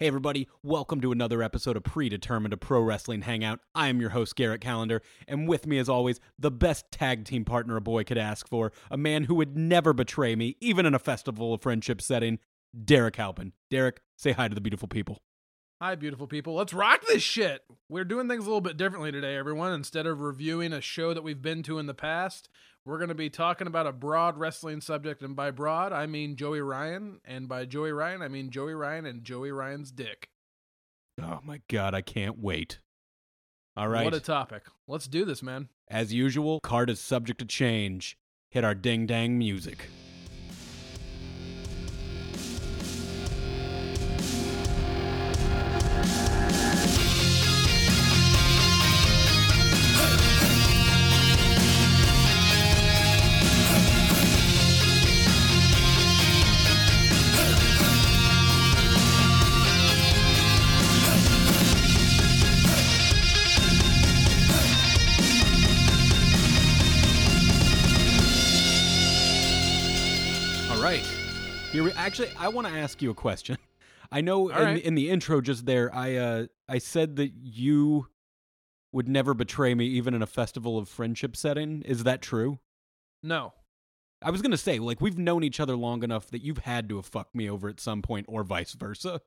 Hey, everybody, welcome to another episode of Predetermined, a pro wrestling hangout. I am your host, Garrett Calendar, and with me, as always, the best tag team partner a boy could ask for, a man who would never betray me, even in a festival of friendship setting, Derrick Halpin. Derrick, say hi to the beautiful people. Hi, beautiful people. Let's rock this shit. We're doing things a little bit differently today, everyone. Instead of reviewing a show that we've been to in the past, we're going to be talking about a broad wrestling subject. And by broad, I mean Joey Ryan. And by Joey Ryan, I mean Joey Ryan and Joey Ryan's dick. Oh my God, I can't wait. All right. What a topic. Let's do this, man. As usual, card is subject to change. Hit our ding dang music. Actually I want to ask you a question. I know in, right. in the intro just there I uh I said that you would never betray me even in a festival of friendship setting. Is that true? No. I was going to say like we've known each other long enough that you've had to have fucked me over at some point or vice versa.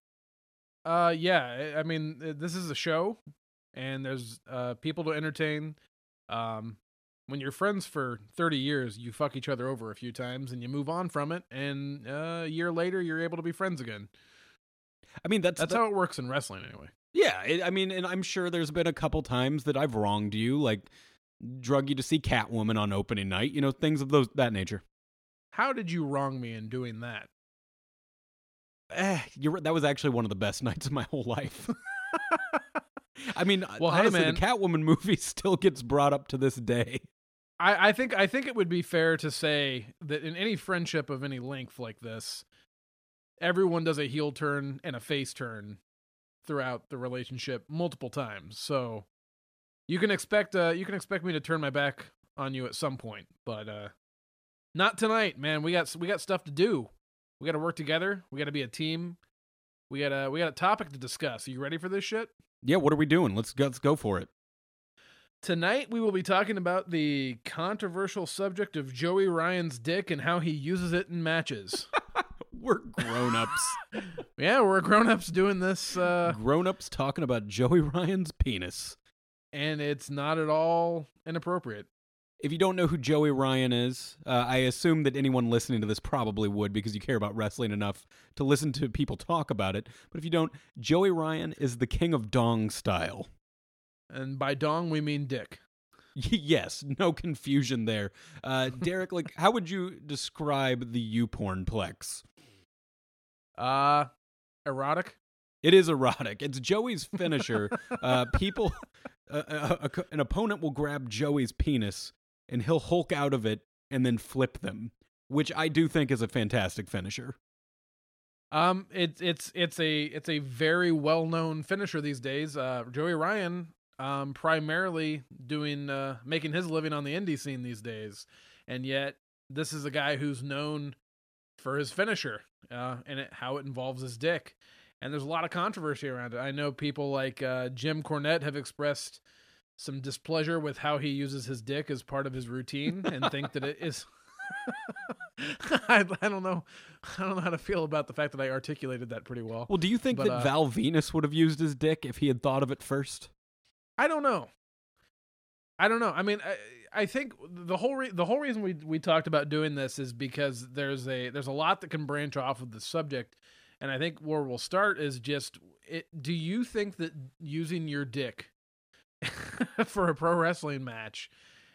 Uh, yeah. I mean, this is a show, and there's uh people to entertain. Um, when you're friends for 30 years, you fuck each other over a few times, and you move on from it. And uh, a year later, you're able to be friends again. I mean that's That's that- how it works in wrestling, anyway. Yeah, it, I mean, and I'm sure there's been a couple times that I've wronged you, like drug you to see Catwoman on opening night, you know, things of those that nature. How did you wrong me in doing that? Eh, you're that was actually one of the best nights of my whole life. I mean, Well, hey, honestly, man. the Catwoman movie still gets brought up to this day. I, I think I think it would be fair to say that in any friendship of any length like this, everyone does a heel turn and a face turn throughout the relationship multiple times. So you can expect uh you can expect me to turn my back on you at some point, but uh not tonight, man. We got we got stuff to do. We got to work together. We got to be a team. We got a we got a topic to discuss. Are you ready for this shit? Yeah, what are we doing? Let's go, let's go for it. Tonight, we will be talking about the controversial subject of Joey Ryan's dick and how he uses it in matches. We're grown-ups. yeah, we're grown ups doing this, uh, grown-ups talking about Joey Ryan's penis. and it's not at all inappropriate. If you don't know who Joey Ryan is, uh, I assume that anyone listening to this probably would because you care about wrestling enough to listen to people talk about it. But if you don't, Joey Ryan is the king of dong style. And by dong, we mean dick. yes, no confusion there. Uh, Derrick, like, how would you describe the YouPorn Plex? Uh, erotic. It is erotic. It's Joey's finisher. uh, people, uh, uh, uh, an opponent will grab Joey's penis and he'll hulk out of it and then flip them, which I do think is a fantastic finisher. Um, it's it's it's a it's a very well known finisher these days. Uh, Joey Ryan, um, primarily doing uh making his living on the indie scene these days, and yet this is a guy who's known for his finisher, uh, and it, how it involves his dick. And there's a lot of controversy around it. I know people like uh, Jim Cornette have expressed some displeasure with how he uses his dick as part of his routine, and think that it is. I, I don't know. I don't know how to feel about the fact that I articulated that pretty well. Well, do you think But, that uh, Val Venis would have used his dick if he had thought of it first? I don't know. I don't know. I mean, I, I think the whole re- the whole reason we we talked about doing this is because there's a there's a lot that can branch off of the subject, and I think where we'll start is just it, do you think that using your dick for a pro wrestling match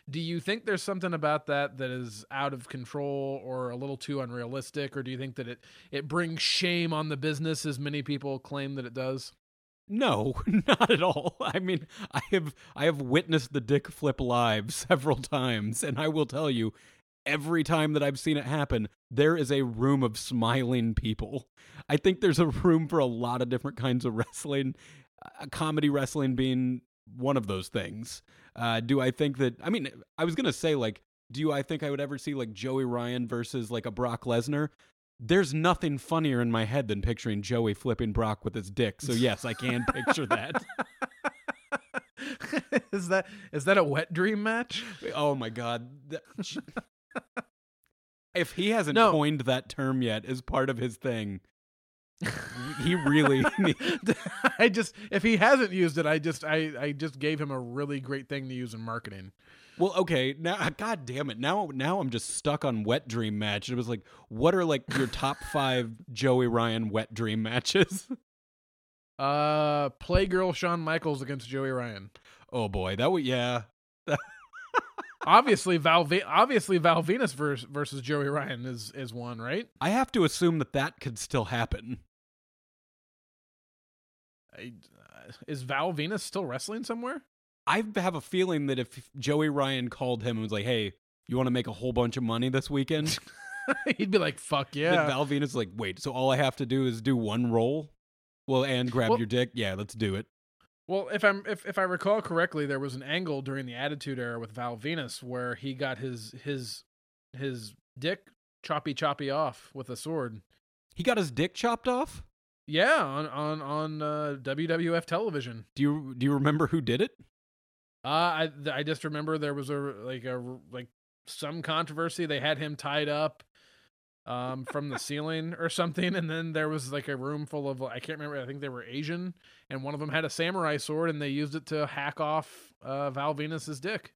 do you think there's something about that that is out of control or a little too unrealistic or do you think that it it brings shame on the business as many people claim that it does No, not at all. I mean, I have I have witnessed the dick flip live several times, and I will tell you, every time that I've seen it happen, there is a room of smiling people. I think there's a room for a lot of different kinds of wrestling, uh, comedy wrestling being one of those things. Uh, do I think that? I mean, I was gonna say like, do I think I would ever see like Joey Ryan versus like a Brock Lesnar? There's nothing funnier in my head than picturing Joey flipping Brock with his dick. So yes, I can picture that. is that is that a wet dream match? Oh my god. If he hasn't No. coined that term yet as part of his thing, he really I just if he hasn't used it, I just I I just gave him a really great thing to use in marketing. Well, okay, now god damn it. Now now I'm just stuck on wet dream match. It was like what are like your top 5 Joey Ryan wet dream matches? Uh, Playgirl Shawn Michaels against Joey Ryan. Oh boy, that would yeah. Obviously, Val Ve- obviously Val Venis versus, versus Joey Ryan is is one, right? I have to assume that that could still happen. I, uh, is Val Venis still wrestling somewhere? I have a feeling that if Joey Ryan called him and was like, "Hey, you want to make a whole bunch of money this weekend?" He'd be like, "Fuck yeah!" Val Venis is like, "Wait, so all I have to do is do one roll?" Well, and grab Well- your dick. Yeah, let's do it. Well, if I'm if, if I recall correctly, there was an angle during the Attitude Era with Val Venis where he got his his his dick choppy choppy off with a sword. He got his dick chopped off. Yeah, on on on uh, WWF television. Do you do you remember who did it? Uh, I I just remember there was a like a like some controversy. They had him tied up um from the ceiling or something and then there was like a room full of I can't remember I think they were Asian and one of them had a samurai sword and they used it to hack off uh Val Venis's dick.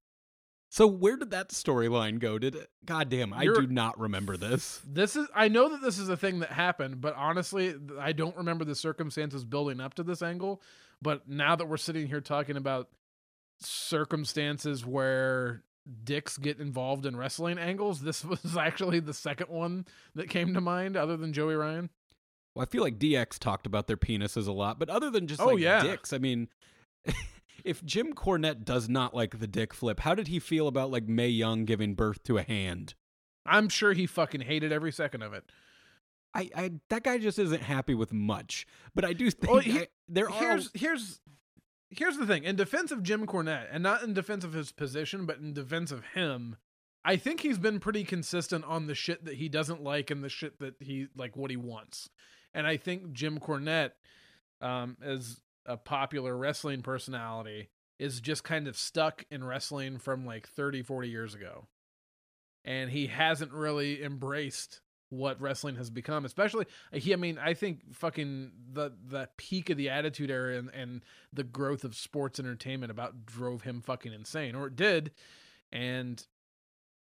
So where did that storyline go? Did it? God damn, I You're- do not remember this. This is I know that this is a thing that happened, but honestly, I don't remember the circumstances building up to this angle. But now that we're sitting here talking about circumstances where dicks get involved in wrestling angles, this was actually the second one that came to mind, other than Joey Ryan. Well, I feel like DX talked about their penises a lot, but other than just Oh, like yeah. dicks, I mean, if Jim Cornette does not like the dick flip, how did he feel about like Mae Young giving birth to a hand? I'm sure he fucking hated every second of it. I, I that guy just isn't happy with much. But I do think Well, he- I- there are here's Here's here's the thing. In defense of Jim Cornette, and not in defense of his position, but in defense of him, I think he's been pretty consistent on the shit that he doesn't like and the shit that he like what he wants. And I think Jim Cornette, um, as a popular wrestling personality, is just kind of stuck in wrestling from like 30, 40 years ago. And he hasn't really embraced what wrestling has become especially he i mean i think fucking the the peak of the attitude era and, and the growth of sports entertainment about drove him fucking insane or it did. And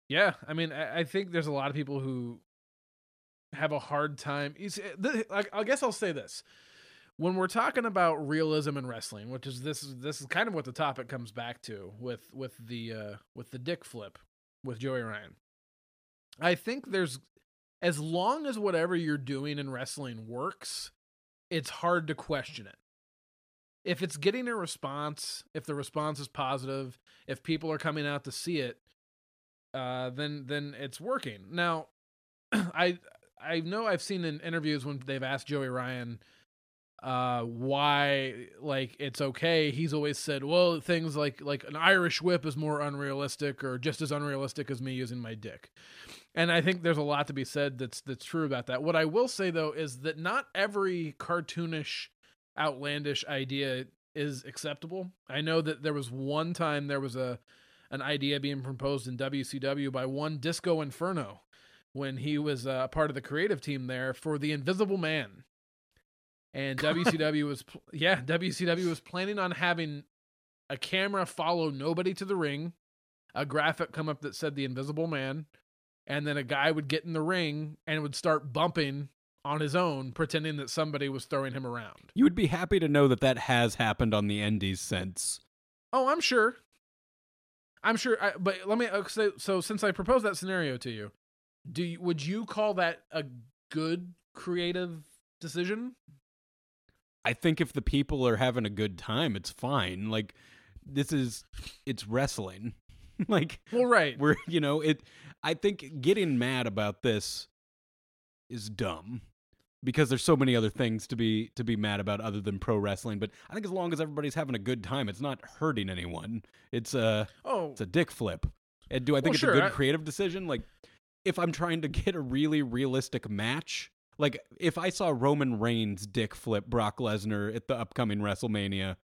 yeah i mean i, I think there's a lot of people who have a hard time I, guess i'll say this. When we're talking about realism in wrestling which is this is this is kind of what the topic comes back to with with the uh with the dick flip with joey ryan i think there's as long as whatever you're doing in wrestling works, it's hard to question it. If it's getting a response, if the response is positive, if people are coming out to see it, uh, then then it's working. Now, I I know I've seen in interviews when they've asked Joey Ryan uh why like it's okay he's always said well things like like an irish whip is more unrealistic or just as unrealistic as me using my dick and I think there's a lot to be said that's that's true about that. What I will say though is that not every cartoonish, outlandish idea is acceptable. I know that there was one time there was a an idea being proposed in WCW by one Disco Inferno when he was uh, a part of the creative team there for the Invisible Man. And WCW was pl- yeah, WCW was planning on having a camera follow nobody to the ring, a graphic come up that said the Invisible Man, and then a guy would get in the ring and would start bumping on his own, pretending that somebody was throwing him around. You would be happy to know that that has happened on the Indies since. Oh, I'm sure. I'm sure. I, but let me. uh, So, so since I proposed that scenario to you, do you, would you call that a good creative decision? I think if the people are having a good time, it's fine. Like this is it's wrestling. like Well, right. we're you know, it I think getting mad about this is dumb. Because there's so many other things to be to be mad about other than pro wrestling, but I think as long as everybody's having a good time, it's not hurting anyone. It's a Oh, it's a dick flip. And do I think Well, it's sure, a good I- creative decision? Like if I'm trying to get a really realistic match, like if I saw Roman Reigns dick flip Brock Lesnar at the upcoming WrestleMania,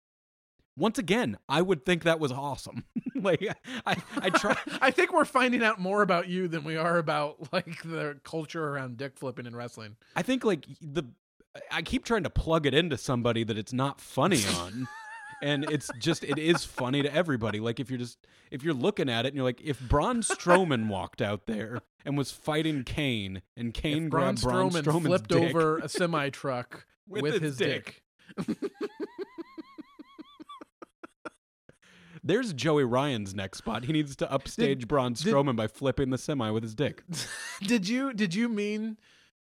once again, I would think that was awesome. like I, I try. I think we're finding out more about you than we are about like the culture around dick flipping and wrestling. I think like the. I keep trying to plug it into somebody that it's not funny on. and it's just it is funny to everybody. Like if you're just if you're looking at it and you're like, if Braun Strowman walked out there and was fighting Kane and Kane If grabbed Braun Strowman Strowman's flipped dick over a semi truck With with, his his dick. dick. There's Joey Ryan's next spot. He needs to upstage Braun did- Strowman by flipping the semi with his dick. did you did you mean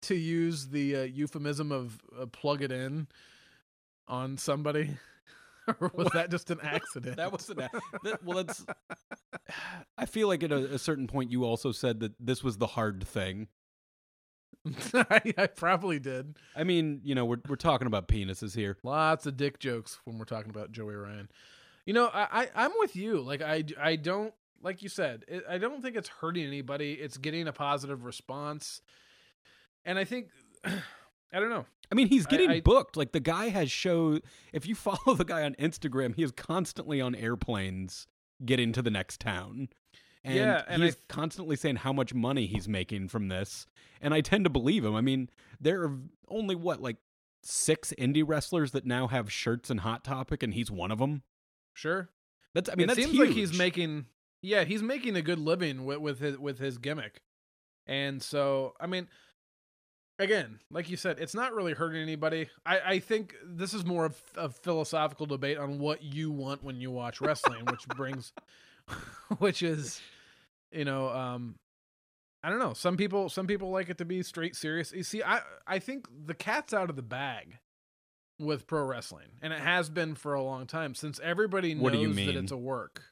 to use the uh, euphemism of uh, plug it in on somebody, or was that just an accident? That was an a- that, well. That's. I feel like at a, a certain point you also said that this was the hard thing. I, I probably did. I mean, you know, we're we're talking about penises here. Lots of dick jokes when we're talking about Joey Ryan. You know, I, I I'm with you. Like I I don't like you said. It, I don't think it's hurting anybody. It's getting a positive response, and I think I don't know. I mean, he's getting I- booked. Like the guy has show. If you follow the guy on Instagram, he is constantly on airplanes getting to the next town. And Yeah, and he's constantly saying how much money he's making from this, and I tend to believe him. I mean, there are only what like six indie wrestlers that now have shirts and Hot Topic, and he's one of them. Sure. That's I mean, it that's seems like he's making yeah he's making a good living with, with his with his gimmick. And so i mean again like you said it's not really hurting anybody. I i think this is more of a philosophical debate on what you want when you watch wrestling which brings which is you know um i don't know. Some people some people like it to be straight serious. You see i i think the cat's out of the bag with pro wrestling and it has been for a long time since everybody knows What do you that it's a work.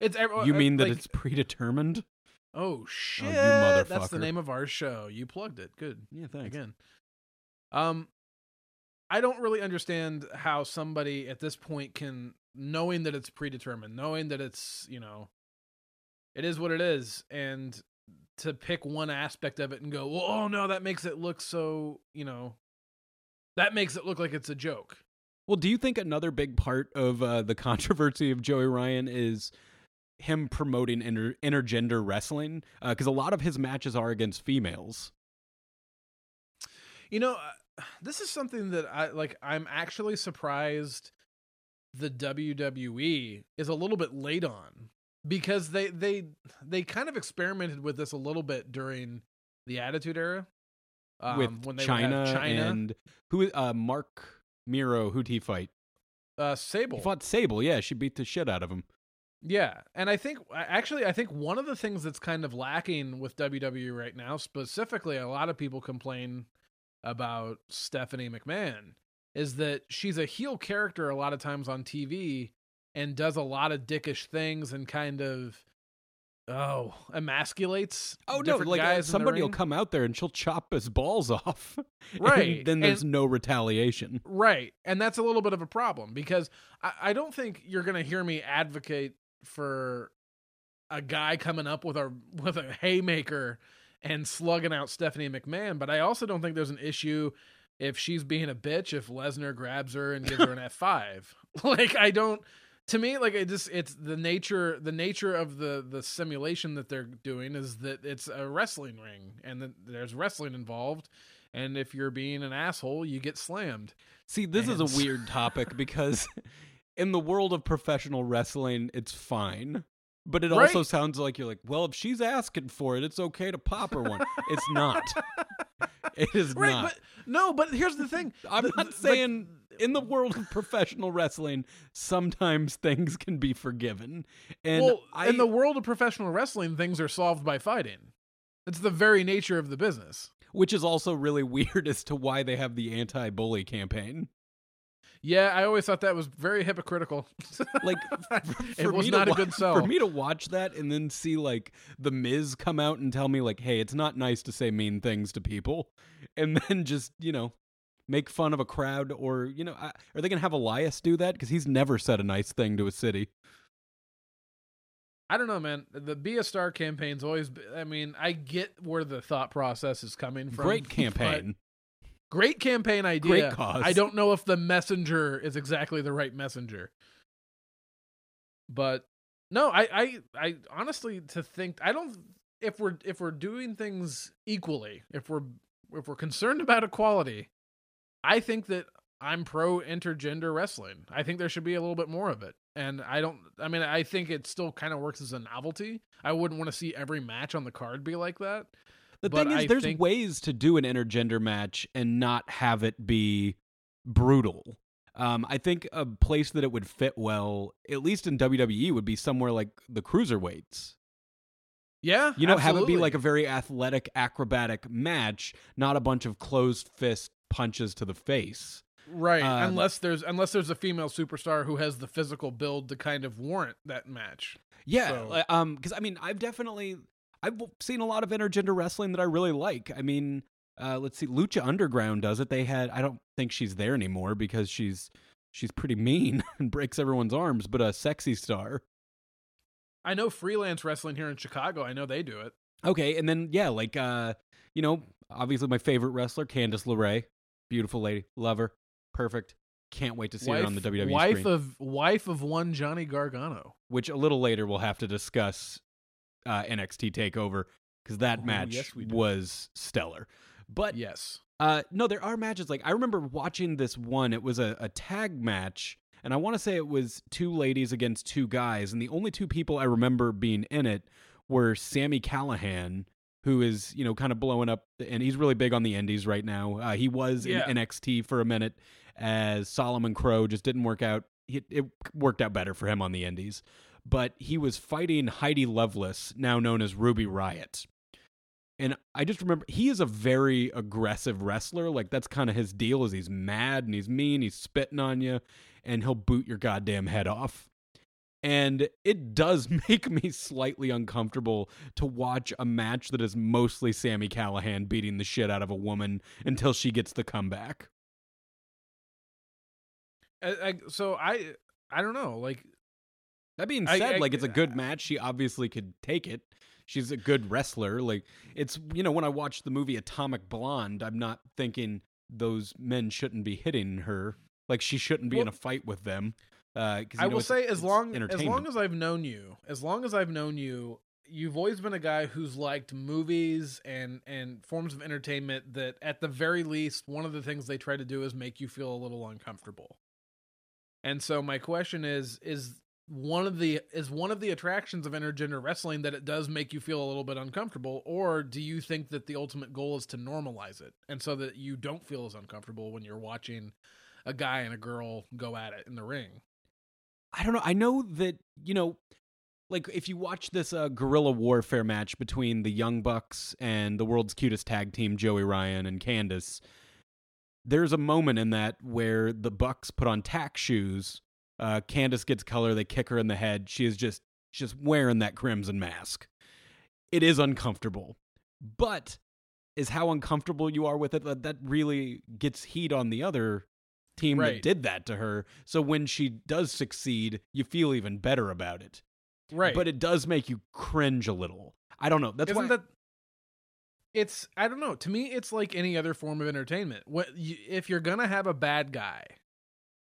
It's ev- You uh, mean that like- it's predetermined? oh shit. That's the name of our show. You plugged it. Good. Yeah, thanks. again. Um i don't really understand how somebody at this point can knowing that it's predetermined knowing that it's you know it is what it is and to pick one aspect of it and go well oh no that makes it look so you know that makes it look like it's a joke Well, do you think another big part of uh, the controversy of Joey Ryan is him promoting inter- intergender wrestling? Because a lot of his matches are against females. You know, uh, this is something that I like. I'm actually surprised the WWE is a little bit late on because they they they kind of experimented with this a little bit during the Attitude Era um, with when they Chyna, Chyna and who uh Marc Mero who'd he fight? uh, Sable. He fought Sable, yeah, she beat the shit out of him. Yeah, and I think actually I think one of the things that's kind of lacking with WWE right now, specifically, a lot of people complain about Stephanie McMahon, is that she's a heel character a lot of times on TV and does a lot of dickish things and kind of oh emasculates Oh no, like uh, guys somebody will come out there and she'll chop his balls off. Right, then there's and- no retaliation. Right. And that's a little bit of a problem because I, I don't think you're going to hear me advocate for a guy coming up with a with a haymaker and slugging out Stephanie McMahon, but I also don't think there's an issue if she's being a bitch if Lesnar grabs her and gives her an F5. Like I don't to me like it just it's the nature the nature of the the simulation that they're doing is that it's a wrestling ring and that there's wrestling involved and if you're being an asshole you get slammed. See, this is a weird topic because in the world of professional wrestling, it's fine. But it also sounds like you're like, well, if she's asking for it, it's okay to pop her one. it's not. It is Right, not. but no, but here's the thing. I'm The- not saying in the world of professional wrestling, sometimes things can be forgiven. And well, I, in the world of professional wrestling, things are solved by fighting. It's the very nature of the business. which is also really weird as to why they have the anti-bully campaign. Yeah, I always thought that was very hypocritical. Like, it for was not a good sell. For me to watch that and then see like the Miz come out and tell me like, "Hey, it's not nice to say mean things to people," and then just you know make fun of a crowd, or you know, I, are they gonna have Elias do that because he's never said a nice thing to a city? I don't know, man. The Be a Star campaign's always. I mean, I get where the thought process is coming from. Great campaign. Great campaign idea. Great cause. I don't know if the messenger is exactly the right messenger. But no, I, I, I honestly to think I don't. If we're if we're doing things equally, if we're if we're concerned about equality, I think that I'm pro intergender wrestling. I think there should be a little bit more of it. And I don't. I mean, I think it still kind of works as a novelty. I wouldn't want to see every match on the card be like that. The But thing is, I there's think- ways to do an intergender match and not have it be brutal. Um, I think a place that it would fit well, at least in WWE, would be somewhere like the cruiserweights. Yeah, You know, have it be like a very athletic, acrobatic match, not a bunch of closed fist punches to the face. Right, Um, unless there's unless there's a female superstar who has the physical build to kind of warrant that match. Yeah, So- um, because I mean, I've definitely I've seen a lot of intergender wrestling that I really like. I mean, uh, let's see, Lucha Underground does it. They had I don't think she's there anymore because she's she's pretty mean and breaks everyone's arms, but a sexy star. I know freelance wrestling here in Chicago. I know they do it. Okay, and then yeah, like uh, you know, obviously my favorite wrestler, Candice LeRae, beautiful lady, love her, perfect. Can't wait to see her on the WWE wife screen. of wife of one Johnny Gargano. which a little later we'll have to discuss uh, NXT Takeover because that Oh, match yes, was stellar. But Yes, uh, no, there are matches like I remember watching this one. It was a, a tag match, and I want to say it was two ladies against two guys, and the only two people I remember being in it were Sami Callihan. Who is you know kind of blowing up, and he's really big on the Indies right now. Uh, he was Yeah. in NXT for a minute as Solomon Crowe, just didn't work out. He, it worked out better for him on the Indies, but he was fighting Heidi Lovelace, now known as Ruby Riott. And I just remember he is a very aggressive wrestler. Like that's kind of his deal is he's mad and he's mean, he's spitting on you, and he'll boot your goddamn head off. And it does make me slightly uncomfortable to watch a match that is mostly Sami Callihan beating the shit out of a woman until she gets the comeback. I, I, so I I don't know. Like That being said, I- like it's a good uh, match. She obviously could take it. She's a good wrestler. Like it's you know when I watch the movie Atomic Blonde, I'm not thinking those men shouldn't be hitting her. Like she shouldn't be in a fight with them. Uh, I will say, as long as long as I've known you, as long as I've known you, you've always been a guy who's liked movies and and forms of entertainment that, at the very least, one of the things they try to do is make you feel a little uncomfortable. And so, my question is: is one of the is one of the attractions of intergender wrestling that it does make you feel a little bit uncomfortable, or do you think that the ultimate goal is to normalize it, and so that you don't feel as uncomfortable when you're watching a guy and a girl go at it in the ring? I don't know. I know that you know, like if you watch this uh, guerrilla warfare match between the Young Bucks and the world's cutest tag team, Joey Ryan and Candice, there's a moment in that where the Bucks put on tack shoes. Uh, Candice gets color. They kick her in the head. She is just just wearing that crimson mask. It is uncomfortable, but is how uncomfortable you are with it that that really gets heat on the other team that did that to her. So when she does succeed, you feel even better about it. Right. But it does make you cringe a little. I don't know. That's Isn't why that it's I don't know. To me it's like any other form of entertainment. What you, if you're going to have a bad guy,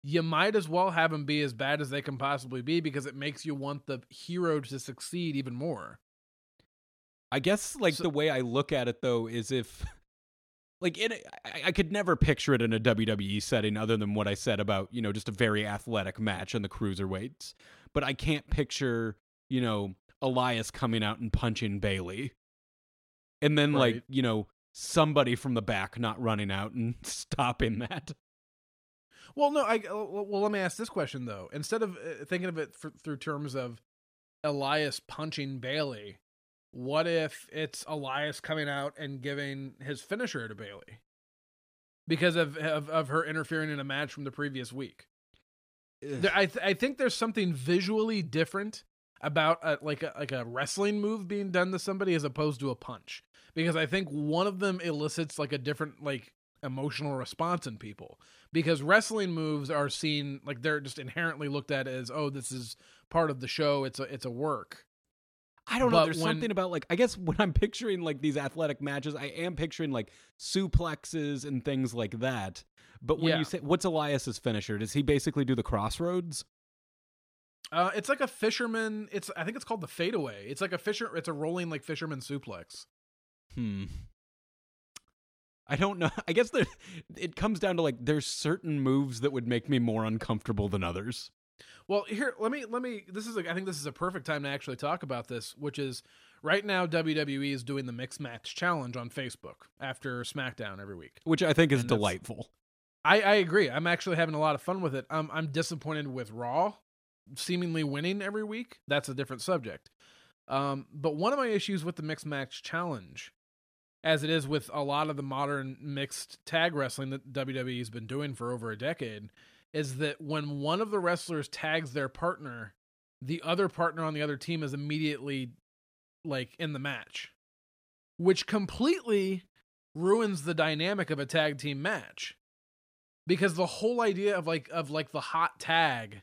you might as well have him be as bad as they can possibly be because it makes you want the hero to succeed even more. I guess like So- the way I look at it though is if like in I, I could never picture it in a WWE setting other than what I said about, you know, just a very athletic match in the cruiserweights. But I can't picture, you know, Elias coming out and punching Bayley. And then like, you know, somebody from the back not running out and stopping that. Well, no, I uh, well let me ask this question though. Instead of uh, thinking of it for, through terms of Elias punching Bayley, what if it's Elias coming out and giving his finisher to Bayley? Because of of, of her interfering in a match from the previous week? There, I th- I think there's something visually different about a, like a, like a wrestling move being done to somebody as opposed to a punch. Because I think one of them elicits like a different like emotional response in people. Because wrestling moves are seen like they're just inherently looked at as oh this is part of the show. It's a it's a work I don't know. But There's when- something about like I guess when I'm picturing like these athletic matches, I am picturing like suplexes and things like that. But when Yeah. you say what's Elias's finisher? Does he basically do the crossroads? Uh, it's like a fisherman. It's I think it's called the fadeaway. It's like a fisher. It's a rolling like fisherman suplex. Hmm. I don't know. I guess there, it comes down to like there's certain moves that would make me more uncomfortable than others. Well, here let me let me. This is like I think this is a perfect time to actually talk about this, which is right now WWE is doing the mixed match challenge on Facebook after SmackDown every week. Which I think is And delightful. I, I agree. I'm actually having a lot of fun with it. I'm I'm disappointed with Raw seemingly winning every week. That's a different subject. Um, but one of my issues with the mixed match challenge, as it is with a lot of the modern mixed tag wrestling that WWE's been doing for over a decade, is that when one of the wrestlers tags their partner, the other partner on the other team is immediately like in the match, which completely ruins the dynamic of a tag team match because the whole idea of like of like the hot tag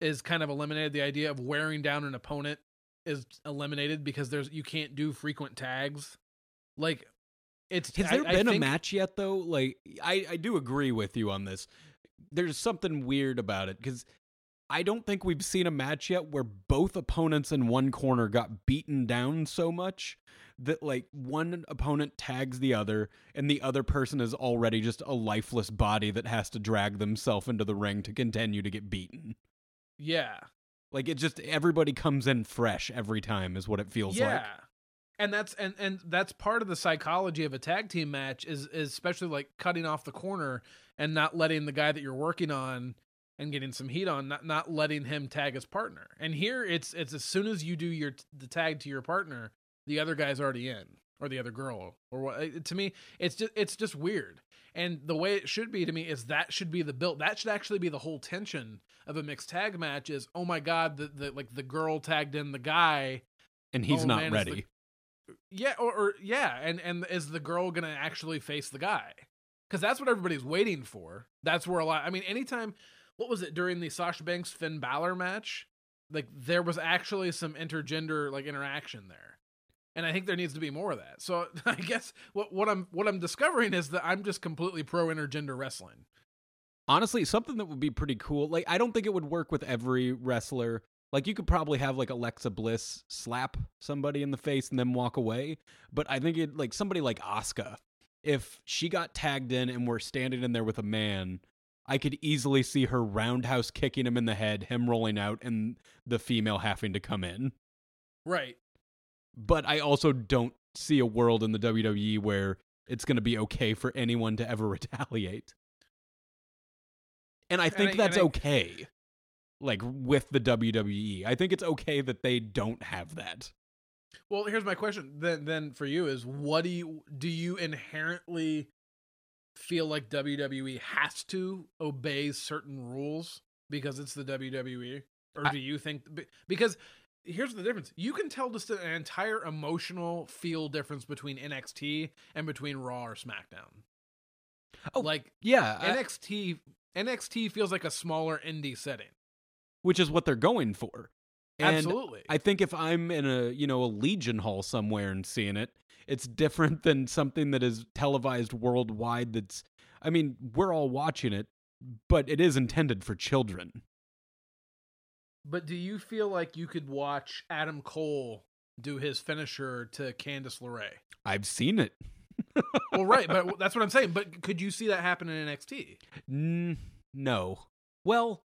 is kind of eliminated the idea of wearing down an opponent is eliminated because there's you can't do frequent tags like it's Has I- there been a match yet though? Like I I do agree with you on this. There's something weird about it cuz I don't think we've seen a match yet where both opponents in one corner got beaten down so much that like one opponent tags the other and the other person is already just a lifeless body that has to drag themselves into the ring to continue to get beaten. yeah Like it just everybody comes in fresh every time is what it feels like. yeah like. and that's and and that's part of the psychology of a tag team match is is especially like cutting off the corner and not letting the guy that you're working on and getting some heat on not not letting him tag his partner and here it's it's as soon as you do your the tag to your partner the other guy's already in or the other girl or what uh, to me it's just it's just weird and the way it should be to me is that should be the build that should actually be the whole tension of a mixed tag match is oh my god the, the like the girl tagged in the guy And he's Oh, not man, is the- ready. yeah, or, or yeah, and and is the girl gonna actually face the guy? Because that's what everybody's waiting for. That's where a lot. I mean, anytime, what was it during the Sasha Banks Finn Balor match? Like there was actually some intergender like interaction there, and I think there needs to be more of that. So I guess what what I'm what I'm discovering is that I'm just completely pro intergender wrestling. honestly something that would be pretty cool like i don't think it would work with every wrestler like you could probably have like alexa bliss slap somebody in the face and then walk away but i think it like somebody like Asuka, if she got tagged in and we're standing in there with a man i could easily see her roundhouse kicking him in the head him rolling out and the female having to come in. Right. but i also don't see a world in the wwe where it's going to be okay for anyone to ever retaliate. And i think I- that's I- okay like with the wwe i think it's okay that they don't have that Well, here's my question then then for you is what do you do you inherently feel like WWE has to obey certain rules because it's the WWE or I- do you think because here's the difference. You can tell just an entire emotional feel difference between NXT and between Raw or SmackDown. Oh, like yeah I- NXT NXT feels like a smaller indie setting. which is what they're going for and Absolutely. i think if i'm in a you know a legion hall somewhere and seeing it it's different than something that is televised worldwide that's i mean we're all watching it but it is intended for children But do you feel like you could watch Adam Cole do his finisher to Candice LeRae? i've seen it Well, right, but that's what I'm saying. But could you see that happen in NXT? No. Well,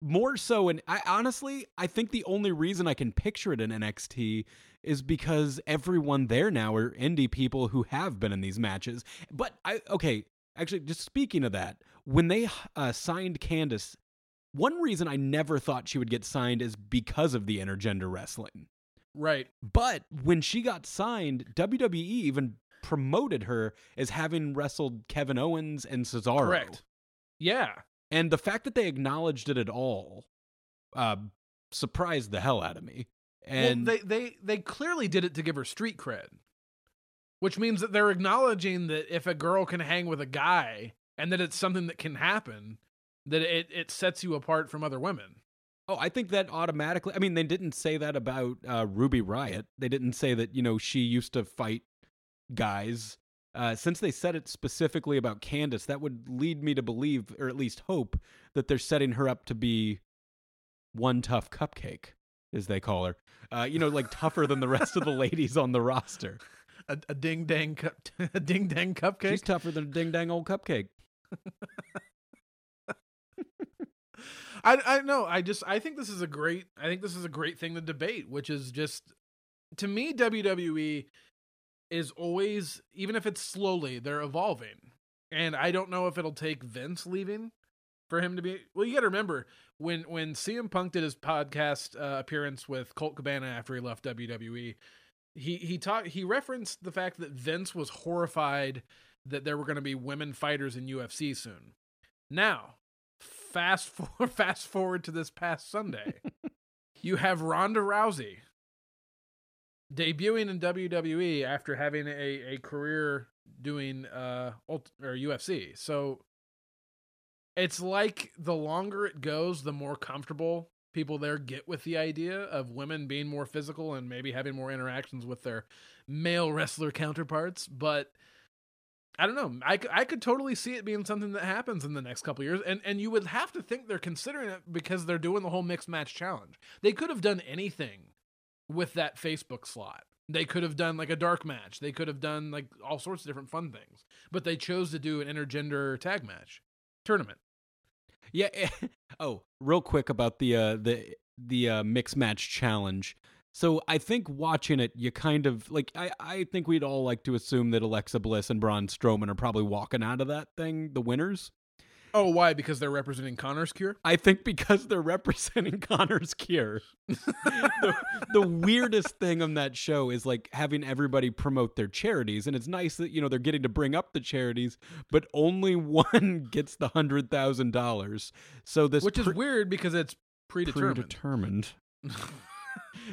more so, and I honestly, I think the only reason I can picture it in NXT is because everyone there now are indie people who have been in these matches. But I, okay, actually, just speaking of that, when they uh, signed Candice, one reason I never thought she would get signed is because of the intergender wrestling. Right. But when she got signed, WWE even promoted her as having wrestled Kevin Owens and Cesaro. Correct. Yeah. And the fact that they acknowledged it at all uh, surprised the hell out of me. And well, they they they clearly did it to give her street cred, which means that they're acknowledging that if a girl can hang with a guy and that it's something that can happen, that it it sets you apart from other women. Oh, I think that automatically. I mean, they didn't say that about uh, Ruby Riott. They didn't say that you know she used to fight guys. Uh, since they said it specifically about Candice, that would lead me to believe, or at least hope, that they're setting her up to be one tough cupcake, as they call her. Uh, you know, like tougher than the rest of the ladies on the roster. A, a ding dang cup, a ding dang cupcake. She's tougher than a ding dang old cupcake. I I know. I just I think this is a great I think this is a great thing to debate, which is just to me WWE is always even if it's slowly, they're evolving. And I don't know if it'll take Vince leaving for him to be well, you gotta remember when when CM Punk did his podcast uh, appearance with Colt Cabana after he left WWE, he he talked he referenced the fact that Vince was horrified that there were going to be women fighters in UFC soon. Now, fast forward, fast forward to this past Sunday, you have Ronda Rousey debuting in WWE after having a, a career doing uh ult- or UFC. So it's like the longer it goes, the more comfortable people there get with the idea of women being more physical and maybe having more interactions with their male wrestler counterparts. But I don't know. I, I could totally see it being something that happens in the next couple years, and and you would have to think they're considering it because they're doing the whole mixed match challenge. They could have done anything with that Facebook slot. They could have done like a dark match. They could have done like all sorts of different fun things, but they chose to do an intergender tag match tournament. Yeah. oh, real quick about the uh, the the uh, mix match challenge. So I think watching it, you kind of like. I I think we'd all like to assume that Alexa Bliss and Braun Strowman are probably walking out of that thing the winners. Oh, why? Because they're representing Connor's cure. I think because they're representing Connor's cure. the, the weirdest thing on that show is like having everybody promote their charities, and it's nice that you know they're getting to bring up the charities, but only one gets the hundred thousand dollars. So this Which is pre- weird because it's predetermined. predetermined.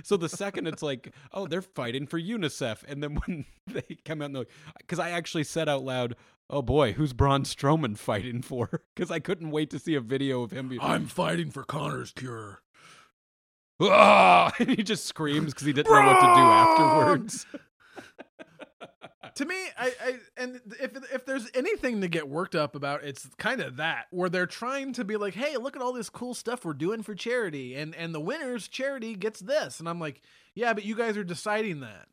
so the second it's like, oh, they're fighting for UNICEF, and then when they come out, and because I actually said out loud, "Oh boy, who's Braun Strowman fighting for?" Because I couldn't wait to see a video of him. Be, I'm fighting for Connor's cure. ah! and he just screams because he didn't know what to do afterwards. to me, I, I and if if there's anything to get worked up about, it's kind of that where they're trying to be like, "Hey, look at all this cool stuff we're doing for charity, and and the winner's charity gets this," and I'm like, "Yeah, but you guys are deciding that."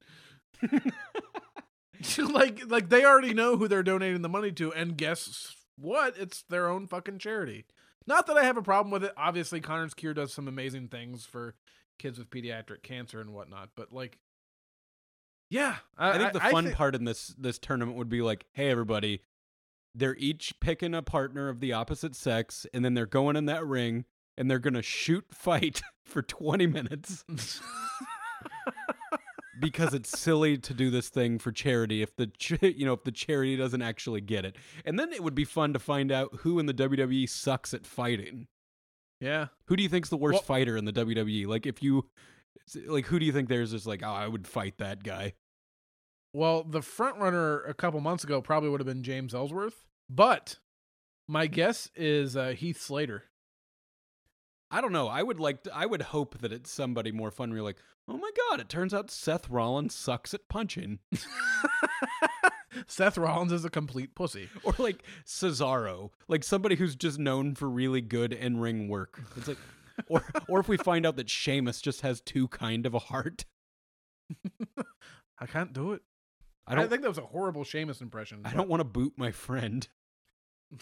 like like they already know who they're donating the money to, and guess what? It's their own fucking charity. Not that I have a problem with it. Obviously, Connor's Cure does some amazing things for kids with pediatric cancer and whatnot, but like. Yeah, I think the fun thi- part in this this tournament would be like, hey everybody, they're each picking a partner of the opposite sex, and then they're going in that ring and they're gonna shoot fight for twenty minutes because it's silly to do this thing for charity if the ch- you know if the charity doesn't actually get it, and then it would be fun to find out who in the WWE sucks at fighting. Yeah. Who do you think's the worst Well- fighter in the WWE? Like if you like who do you think there's just like oh I would fight that guy. Well, the front runner a couple months ago probably would have been James Ellsworth, but my guess is uh, Heath Slater. I don't know. I would like. To, I would hope that it's somebody more fun. Where you're like, oh my god, it turns out Seth Rollins sucks at punching, Seth Rollins is a complete pussy. or like Cesaro, like somebody who's just known for really good in ring work. It's like, or or if we find out that Sheamus just has too kind of a heart. I can't do it. I I, don't. I think that was a horrible Sheamus impression. I don't want to boot my friend.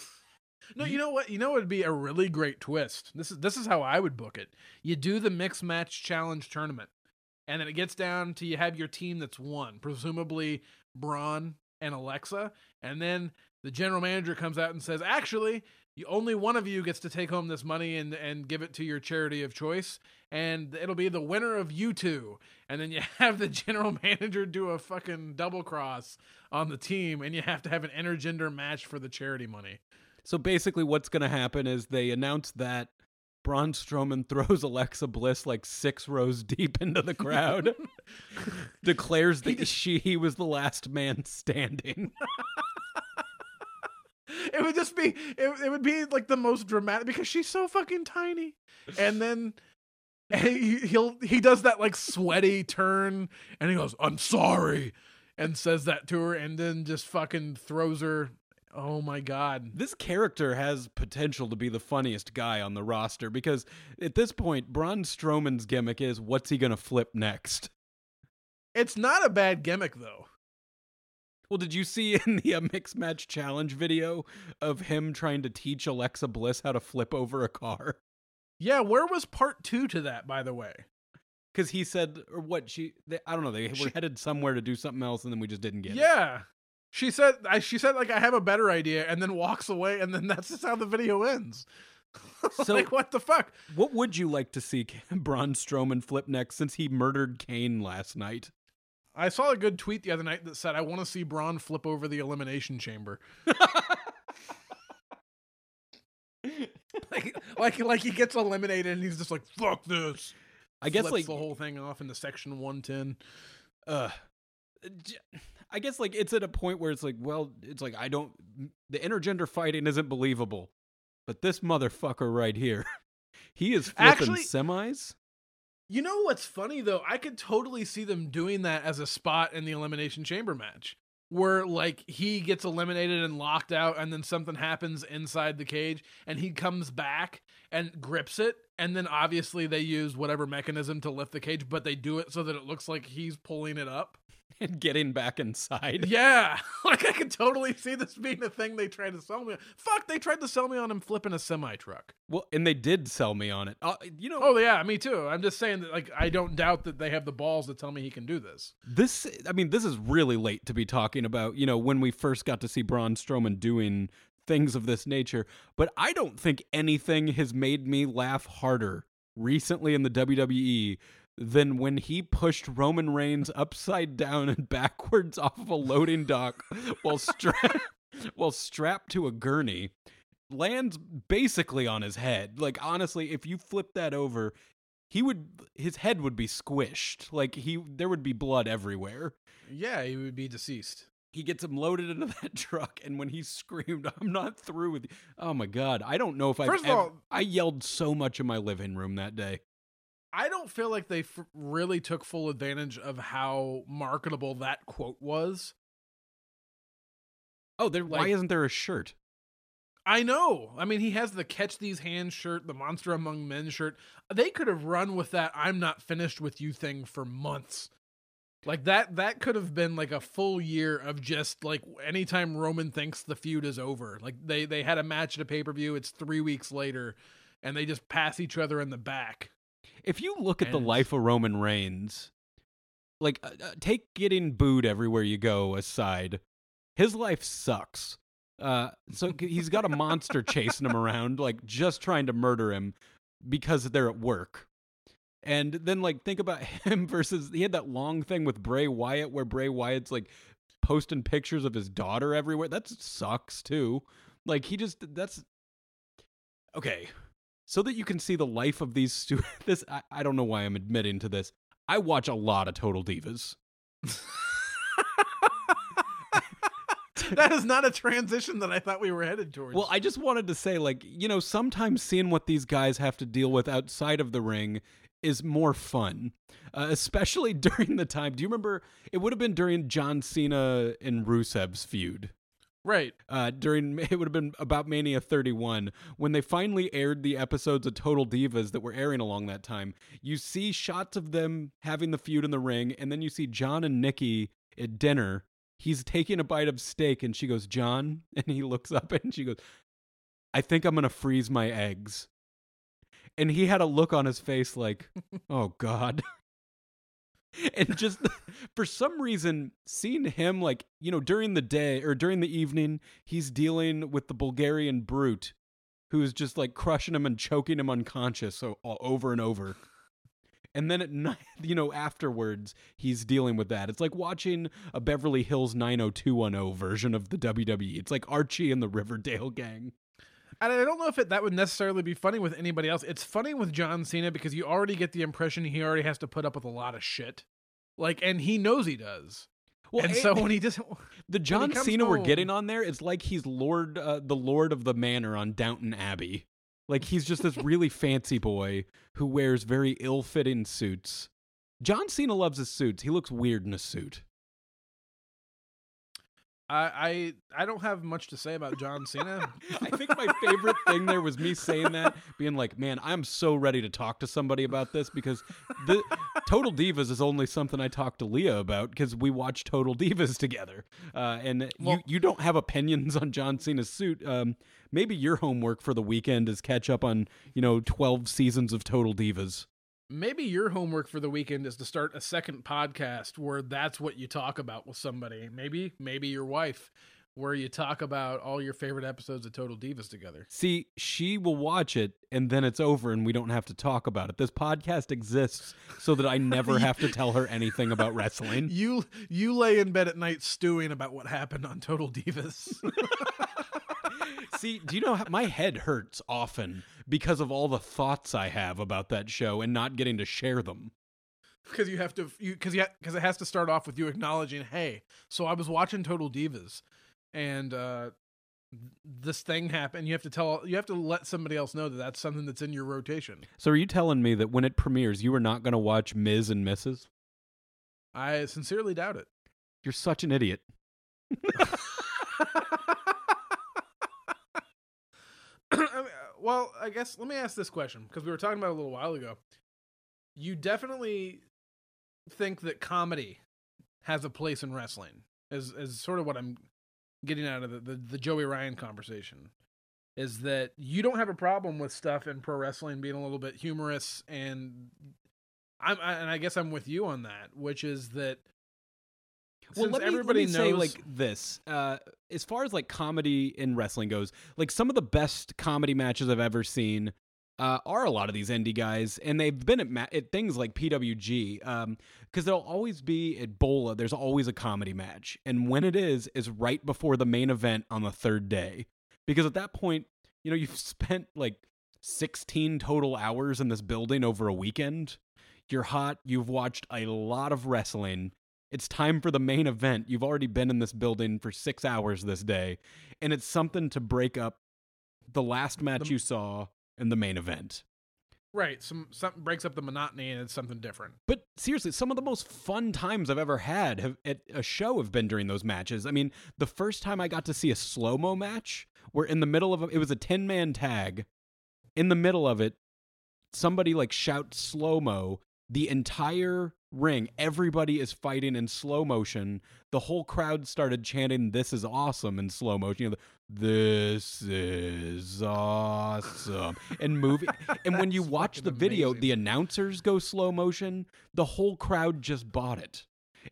No, you know what? You know what would be a really great twist. This is this is how I would book it. You do the mixed match challenge tournament, and then it gets down to you have your team that's won, presumably Braun and Alexa, and then the general manager comes out and says, "Actually, you, only one of you gets to take home this money and and give it to your charity of choice, and it'll be the winner of you two." And then you have the general manager do a fucking double cross on the team, and you have to have an intergender match for the charity money. So basically, what's going to happen is they announce that Braun Strowman throws Alexa Bliss like six rows deep into the crowd, declares that she he was the last man standing. it would just be it, it would be like the most dramatic because she's so fucking tiny and then he, he'll he does that like sweaty turn, and he goes, "I'm sorry," and says that to her, and then just fucking throws her. Oh my god! This character has potential to be the funniest guy on the roster because at this point, Braun Strowman's gimmick is what's he gonna flip next? It's not a bad gimmick though. Well, did you see in the uh, mixed match challenge video of him trying to teach Alexa Bliss how to flip over a car? Yeah, where was part two to that, by the way? Because he said, or what she, they, I don't know, they She- were headed somewhere to do something else, and then we just didn't get it. Yeah. She said I she said like I have a better idea and then walks away and then that's just how the video ends. So- like what the fuck? What would you like to see Braun Strowman flip next since he murdered Kane last night? I saw a good tweet the other night that said I want to see Braun flip over the elimination chamber. like like like he gets eliminated and he's just like fuck this. I guess Flips like the whole thing off into section 110. uh I guess like it's at a point where it's like, well, it's like I don't the intergender fighting isn't believable. But this motherfucker right here, he is flipping Actually- semis. You know what's funny though? I could totally see them doing that as a spot in the elimination chamber match. Where like he gets eliminated and locked out and then something happens inside the cage and he comes back and grips it and then obviously they use whatever mechanism to lift the cage but they do it so that it looks like he's pulling it up. and getting back inside. Yeah. Like I could totally see this being a thing they tried to sell me. on. Fuck, they tried to sell me on him flipping a semi truck. Well, and they did sell me on it. Uh, you know, Oh yeah, me too. I'm just saying that like I don't doubt that they have the balls to tell me he can do this. this I mean, this is really late to be talking about, you know, when we first got to see Braun Strowman doing things of this nature, but I don't think anything has made me laugh harder recently in the WWE than when he pushed Roman Reigns upside down and backwards off of a loading dock while strapped while strapped to a gurney lands basically on his head. Like honestly, if you flip that over, he would his head would be squished. Like he there would be blood everywhere. Yeah, he would be deceased. He gets him loaded into that truck, and when he screamed, "I'm not through with you!" Oh my god, I don't know if I. First of all- I yelled so much in my living room that day. I don't feel like they f- really took full advantage of how marketable that quote was. Oh, there. Like- Why isn't there a shirt? I know. I mean, he has the Catch These Hands shirt, the Monster Among Men shirt. They could have run with that I'm not finished with you thing for months. Like that that could have been like a full year of just like anytime Roman thinks the feud is over. Like they they had a match at a pay-per-view, it's 3 weeks later and they just pass each other in the back. If you look at the life of Roman Reigns, like uh, uh, take getting booed everywhere you go aside, his life sucks. Uh, so he's got a monster chasing him around, like just trying to murder him because they're at work. And then like think about him versus he had that long thing with Bray Wyatt where Bray Wyatt's like posting pictures of his daughter everywhere. That sucks too. Like he just that's okay. So that you can see the life of these stu- this I, I don't know why I'm admitting to this. I watch a lot of Total Divas. that is not a transition that I thought we were headed towards. Well, I just wanted to say, like, you know, sometimes seeing what these guys have to deal with outside of the ring is more fun, uh, especially during the time. Do you remember? It would have been during John Cena and Rusev's feud. Right. Uh, during it would have been about Mania 31 when they finally aired the episodes of Total Divas that were airing along that time. You see shots of them having the feud in the ring, and then you see John and Nikki at dinner. He's taking a bite of steak, and she goes, "John," and he looks up and she goes, "I think I'm gonna freeze my eggs." And he had a look on his face like, "Oh God." and just for some reason seeing him like you know during the day or during the evening he's dealing with the bulgarian brute who's just like crushing him and choking him unconscious so all over and over. And then at night you know afterwards he's dealing with that. It's like watching a beverly hills 90210 version of the wwe it's like archie and the riverdale gang And I don't know if it, that would necessarily be funny with anybody else. It's funny with John Cena because you already get the impression he already has to put up with a lot of shit. Like, and he knows he does. well and and so when he just the john cena we're getting on there it's like he's lord uh, the lord of the manor on downton abbey Like he's just this really fancy boy who wears very ill-fitting suits. John Cena loves his suits. He looks weird in a suit. I, I I don't have much to say about John Cena. I think my favorite thing there was me saying that, being like, "Man, I'm so ready to talk to somebody about this because the Total Divas is only something I talk to Leah about because we watch Total Divas together, uh, and Well- you you don't have opinions on John Cena's suit. Um, maybe your homework for the weekend is catch up on you know 12 seasons of Total Divas. Maybe your homework for the weekend is to start a second podcast where that's what you talk about with somebody. Maybe maybe your wife where you talk about all your favorite episodes of Total Divas together. See, she will watch it and then it's over and we don't have to talk about it. This podcast exists so that I never have to tell her anything about wrestling. You you lay in bed at night stewing about what happened on Total Divas. See, do you know how my head hurts often because of all the thoughts I have about that show and not getting to share them? because you have to you because yeah because it has to start off with you acknowledging hey so i was watching total divas and uh this thing happened you have to tell you have to let somebody else know that that's something that's in your rotation So are you telling me that when it premieres, you are not going to watch Miz and Mrs.? i sincerely doubt it You're such an idiot. Well i guess let me ask this question because we were talking about a little while ago. You definitely think that comedy has a place in wrestling is is sort of what i'm getting out of the, the, the joey ryan conversation is that you don't have a problem with stuff in pro wrestling being a little bit humorous and i'm I, and i guess i'm with you on that which is that Well, since let me, everybody let me say like this. Uh, as far as like comedy in wrestling goes, like some of the best comedy matches I've ever seen uh, are a lot of these indie guys, and they've been at, ma- at things like PWG. Um, because there'll always be at Bola, there's always a comedy match, and when it is, is right before the main event on the third day, because at that point, you know, you've spent like 16 total hours in this building over a weekend. You're hot. You've watched a lot of wrestling. It's time for the main event. You've already been in this building for six hours this day, and it's something to break up the last match The- you saw and the main event. right some something breaks up the monotony and it's something different But seriously, some of the most fun times I've ever had have, at a show have been during those matches. I mean, the first time I got to see a slow mo match, where in the middle of a, it was a ten man tag, in the middle of it, somebody like shouts slow mo. The entire ring, everybody is fighting in slow motion. The whole crowd started chanting, "This is awesome!" in slow motion. You know, this is awesome, and moving. and when you watch the video, amazing. the announcers go slow motion. The whole crowd just bought it.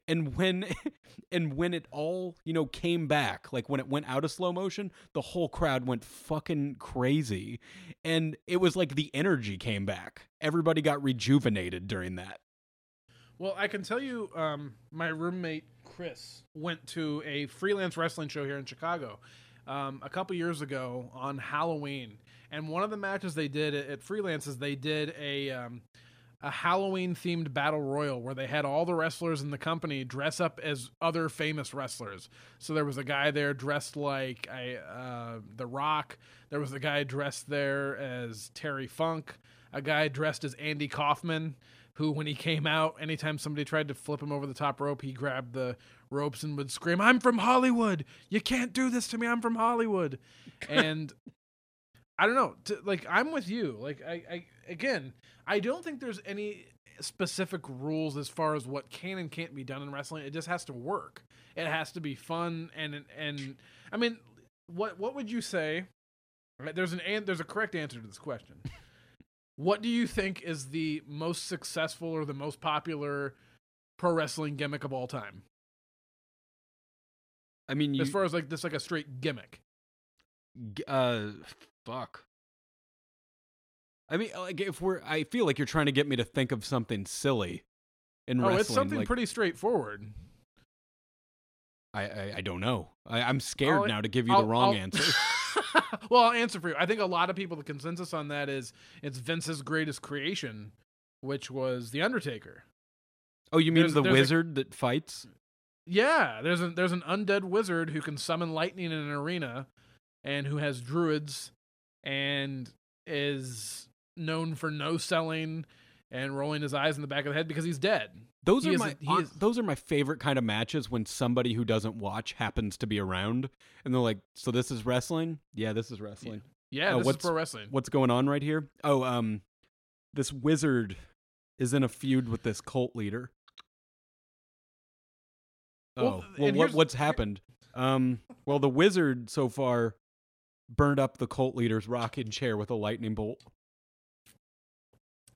And when and when it all, you know, came back, like when it went out of slow motion, the whole crowd went fucking crazy. And it was like the energy came back. Everybody got rejuvenated during that. Well, I can tell you, um, my roommate Chris went to a freelance wrestling show here in Chicago um, a couple years ago on Halloween, and one of the matches they did at, Freelance is they did a um, a Halloween themed battle royal where they had all the wrestlers in the company dress up as other famous wrestlers. So there was a guy there dressed like I, uh, The Rock. There was a guy dressed there as Terry Funk. A guy dressed as Andy Kaufman, who, when he came out, anytime somebody tried to flip him over the top rope, he grabbed the ropes and would scream, "I'm from Hollywood! You can't do this to me! I'm from Hollywood!" and I don't know. To, like I'm with you. Like I, I again, I don't think there's any specific rules as far as what can and can't be done in wrestling. It just has to work. It has to be fun and and I mean, what what would you say? Uh, there's an an there's a correct answer to this question. What do you think is the most successful or the most popular pro wrestling gimmick of all time? I mean, you, as far as like this like a straight gimmick. uh, fuck. I mean, like if we're, I feel like you're trying to get me to think of something silly in Oh, wrestling. it's something like, pretty straightforward. I, I, I don't know. I, I'm scared I'll- now to give you I'll- the wrong I'll- answer. well, I'll answer for you. I think a lot of people, the consensus on that is it's Vince's greatest creation, which was The Undertaker. Oh, you mean There's- the there's a- wizard that fights? Yeah, there's a, there's an undead wizard who can summon lightning in an arena, and who has druids, and is known for no selling and rolling his eyes in the back of the head because he's dead. Those He are my a- is- those are my favorite kind of matches when somebody who doesn't watch happens to be around and they're like, "So this is wrestling? Yeah, this is wrestling. Yeah, Oh, this is what's- pro wrestling. What's going on right here? Oh, um this wizard is in a feud with this cult leader. Oh, Well, well, what, what's happened? Um, well, the wizard so far burned up the cult leader's rocking chair with a lightning bolt.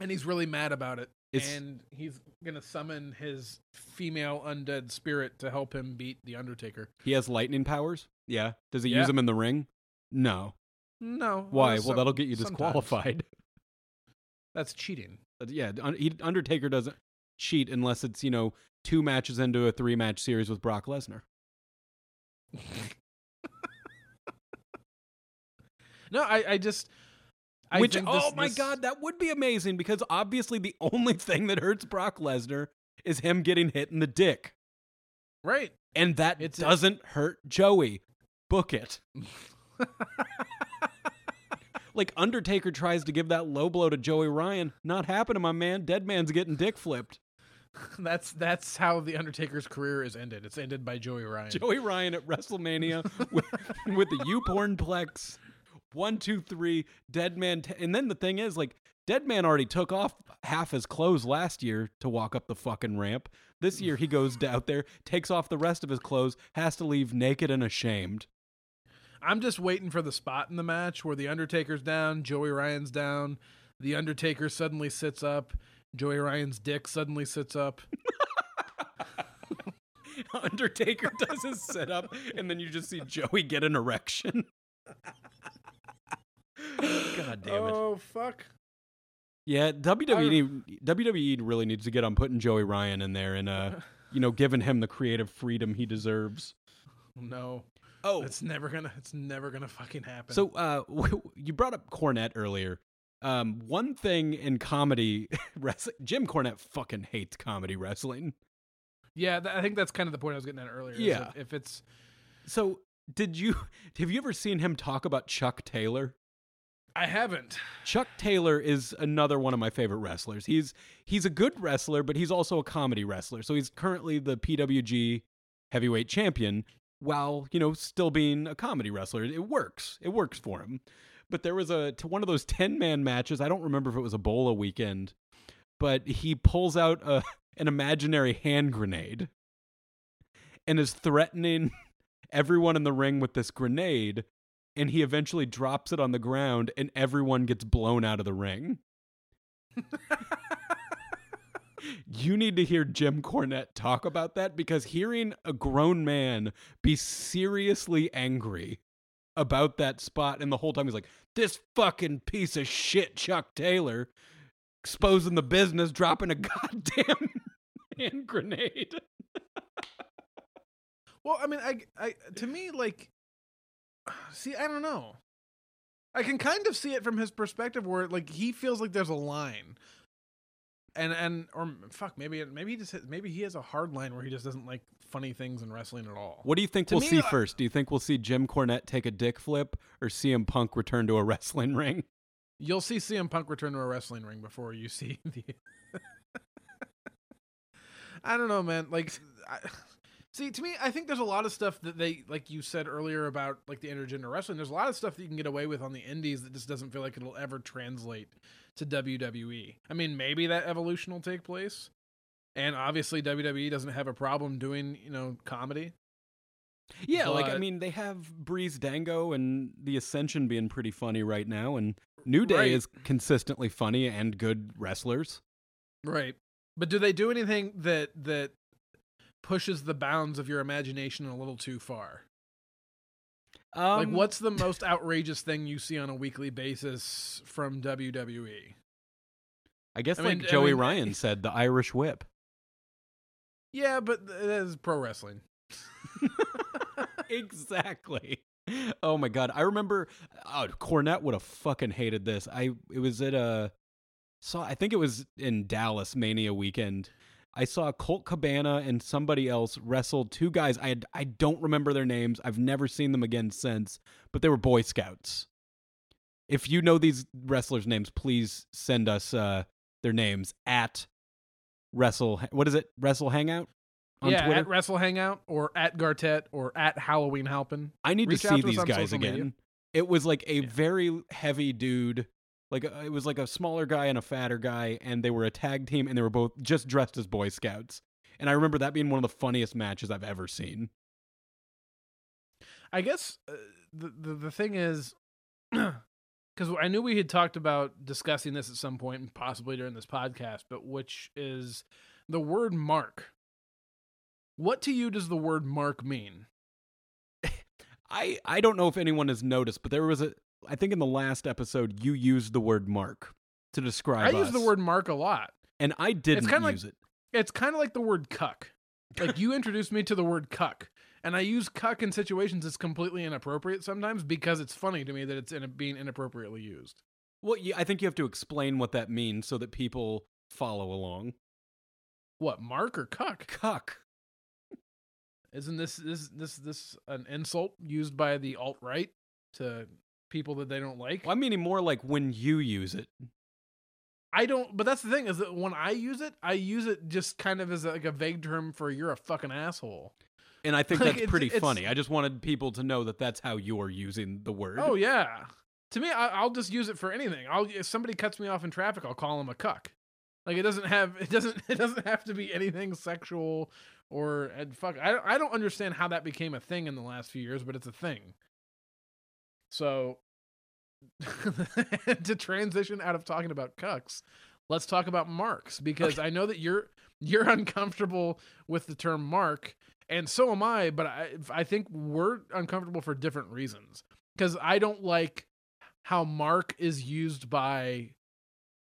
And he's really mad about it. It's- and he's gonna summon his female undead spirit to help him beat the Undertaker. He has lightning powers. Yeah. Does he Yeah. use them in the ring? No. No, Why? some- well, that'll get you sometimes. disqualified. That's cheating. Yeah, he, Undertaker doesn't cheat unless it's you know two matches into a three match series with Brock Lesnar. No, I, I just. I Which oh this- my this- god, that would be amazing because obviously the only thing that hurts Brock Lesnar is him getting hit in the dick, Right. and that It's- doesn't hurt Joey. Book it. Like Undertaker tries to give that low blow to Joey Ryan, not happening, my man. Dead man's getting dick flipped. That's that's how the Undertaker's career is ended. It's ended by Joey Ryan. Joey Ryan at WrestleMania with, with the YouPorn Plex. One, two, three, Dead Man. T- and then the thing is, like, Dead Man already took off half his clothes last year to walk up the fucking ramp. This year he goes out there, takes off the rest of his clothes, has to leave naked and ashamed. I'm just waiting for the spot in the match where the Undertaker's down, Joey Ryan's down, the Undertaker suddenly sits up, Joey Ryan's dick suddenly sits up. Undertaker does his setup, and then you just see Joey get an erection. God damn it. Oh fuck. Yeah, WWE WWE really needs to get on putting Joey Ryan in there and uh, you know, giving him the creative freedom he deserves. No. Oh, It's never gonna it's never gonna fucking happen. so uh, you brought up Cornette earlier. Um, one thing in comedy, wrestling, Jim Cornette fucking hates comedy wrestling. yeah, th- I think that's kind of the point I was getting at earlier. Yeah. if- if it's So, did you have you ever seen him talk about Chuck Taylor? I haven't. Chuck Taylor is another one of my favorite wrestlers. He's he's a good wrestler, but he's also a comedy wrestler. So he's currently the PWG heavyweight champion while, you know, still being a comedy wrestler. It works. It works for him. But there was a one of those 10-man matches. I don't remember if it was a Bola weekend, but he pulls out a an imaginary hand grenade and is threatening everyone in the ring with this grenade and he eventually drops it on the ground and everyone gets blown out of the ring. you need to hear Jim Cornette talk about that because hearing a grown man be seriously angry about that spot and the whole time he's like, this fucking piece of shit, Chuck Taylor, exposing the business, dropping a goddamn hand grenade. Well, I mean, I, I, to me, like, see, I don't know. I can kind of see it from his perspective, where like he feels like there's a line, and and or fuck, maybe maybe he just maybe he has a hard line where he just doesn't like funny things in wrestling at all. What do you think To we'll me, see I- first? Do you think we'll see Jim Cornette take a dick flip or CM Punk return to a wrestling ring? You'll see CM Punk return to a wrestling ring before you see the. I don't know, man. Like, I, see, to me, I think there's a lot of stuff that they, like you said earlier about like the intergender wrestling. There's a lot of stuff that you can get away with on the indies that just doesn't feel like it'll ever translate to WWE. I mean, maybe that evolution will take place, and obviously WWE doesn't have a problem doing you know comedy. Yeah, like I mean, they have Breezango and the Ascension being pretty funny right now, and New Day Right. is consistently funny and good wrestlers. Right. But do they do anything that that pushes the bounds of your imagination a little too far? Um, like what's the most outrageous thing you see on a weekly basis from? WWE? I guess I like mean- I Joey mean, Ryan said, the Irish Whip. Yeah, but that is pro wrestling. exactly. Oh my god, I remember. Oh, Cornette would have fucking hated this. I it was at a saw. I think it was in Dallas Mania weekend. I saw Colt Cabana and somebody else wrestle two guys. I had, I don't remember their names. I've never seen them again since. But they were Boy Scouts. If you know these wrestlers' names, please send us uh, their names at Wrestle. What is it? Wrestle Hangout on yeah, Twitter. at Wrestle Hangout or at Gartet or at Halloween Halpin. I need reach to see these guys again. media. It was like a Yeah. very heavy dude. Like uh, it was like a smaller guy and a fatter guy, and they were a tag team, and they were both just dressed as Boy Scouts. And I remember that being one of the funniest matches I've ever seen. I guess uh, the, the the thing is, because I knew we had talked about discussing this at some point, and possibly during this podcast, but which is the word mark. What to you does the word mark mean? I I don't know if anyone has noticed, but there was a I think in the last episode you used the word mark to describe I use the word mark a lot. and I didn't like- use it. It's kind of like the word cuck. Like you introduced me to the word cuck, and I use cuck in situations that's completely inappropriate sometimes because it's funny to me that it's in being inappropriately used. Well, yeah, I think you have to explain what that means so that people follow along. What mark or cuck? Cuck. Isn't this this this this an insult used by the alt right to people that they don't like? Well, I'm meaning more like when you use it. I don't. But that's the thing is that when I use it, I use it just kind of as a, like a vague term for you're a fucking asshole. And I think Like, that's it's- pretty it's- funny. I just wanted people to know that that's how you're using the word. Oh yeah. To me, I, I'll just use it for anything. I'll if somebody cuts me off in traffic, I'll call him a cuck. Like it doesn't have it doesn't it doesn't have to be anything sexual or and fuck. I don't- I don't understand how that became a thing in the last few years, but it's a thing. So to transition out of talking about cucks, let's talk about marks because I know that you're you're uncomfortable with the term mark and so am I, but I I think we're uncomfortable for different reasons. Cuz I don't like how mark is used by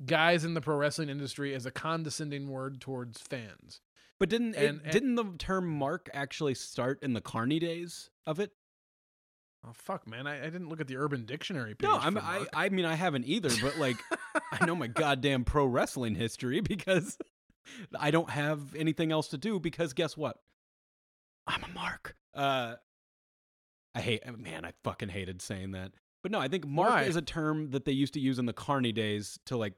guys in the pro wrestling industry as a condescending word towards fans. But didn't it, And- and- didn't the term mark actually start in the Carney days of it? Oh fuck, man! I, I didn't look at the Urban Dictionary page. No, I'm, I. I mean I haven't either, but like I know my goddamn pro wrestling history because I don't have anything else to do because guess what? I'm a mark. Uh I hate man, I fucking hated saying that. But no, I think mark Why? is a term that they used to use in the Carney days to like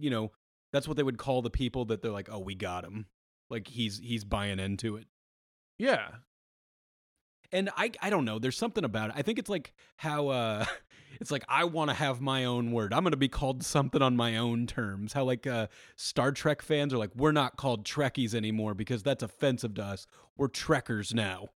you know, that's what they would call the people that they're like, "Oh, we got him." Like he's he's buying into it. yeah, And I I don't know, there's something about it. I think it's like how uh it's like I want to have my own word. I'm going to be called something on my own terms. How like uh Star Trek fans are like we're not called Trekkies anymore because that's offensive to us. We're Trekkers now.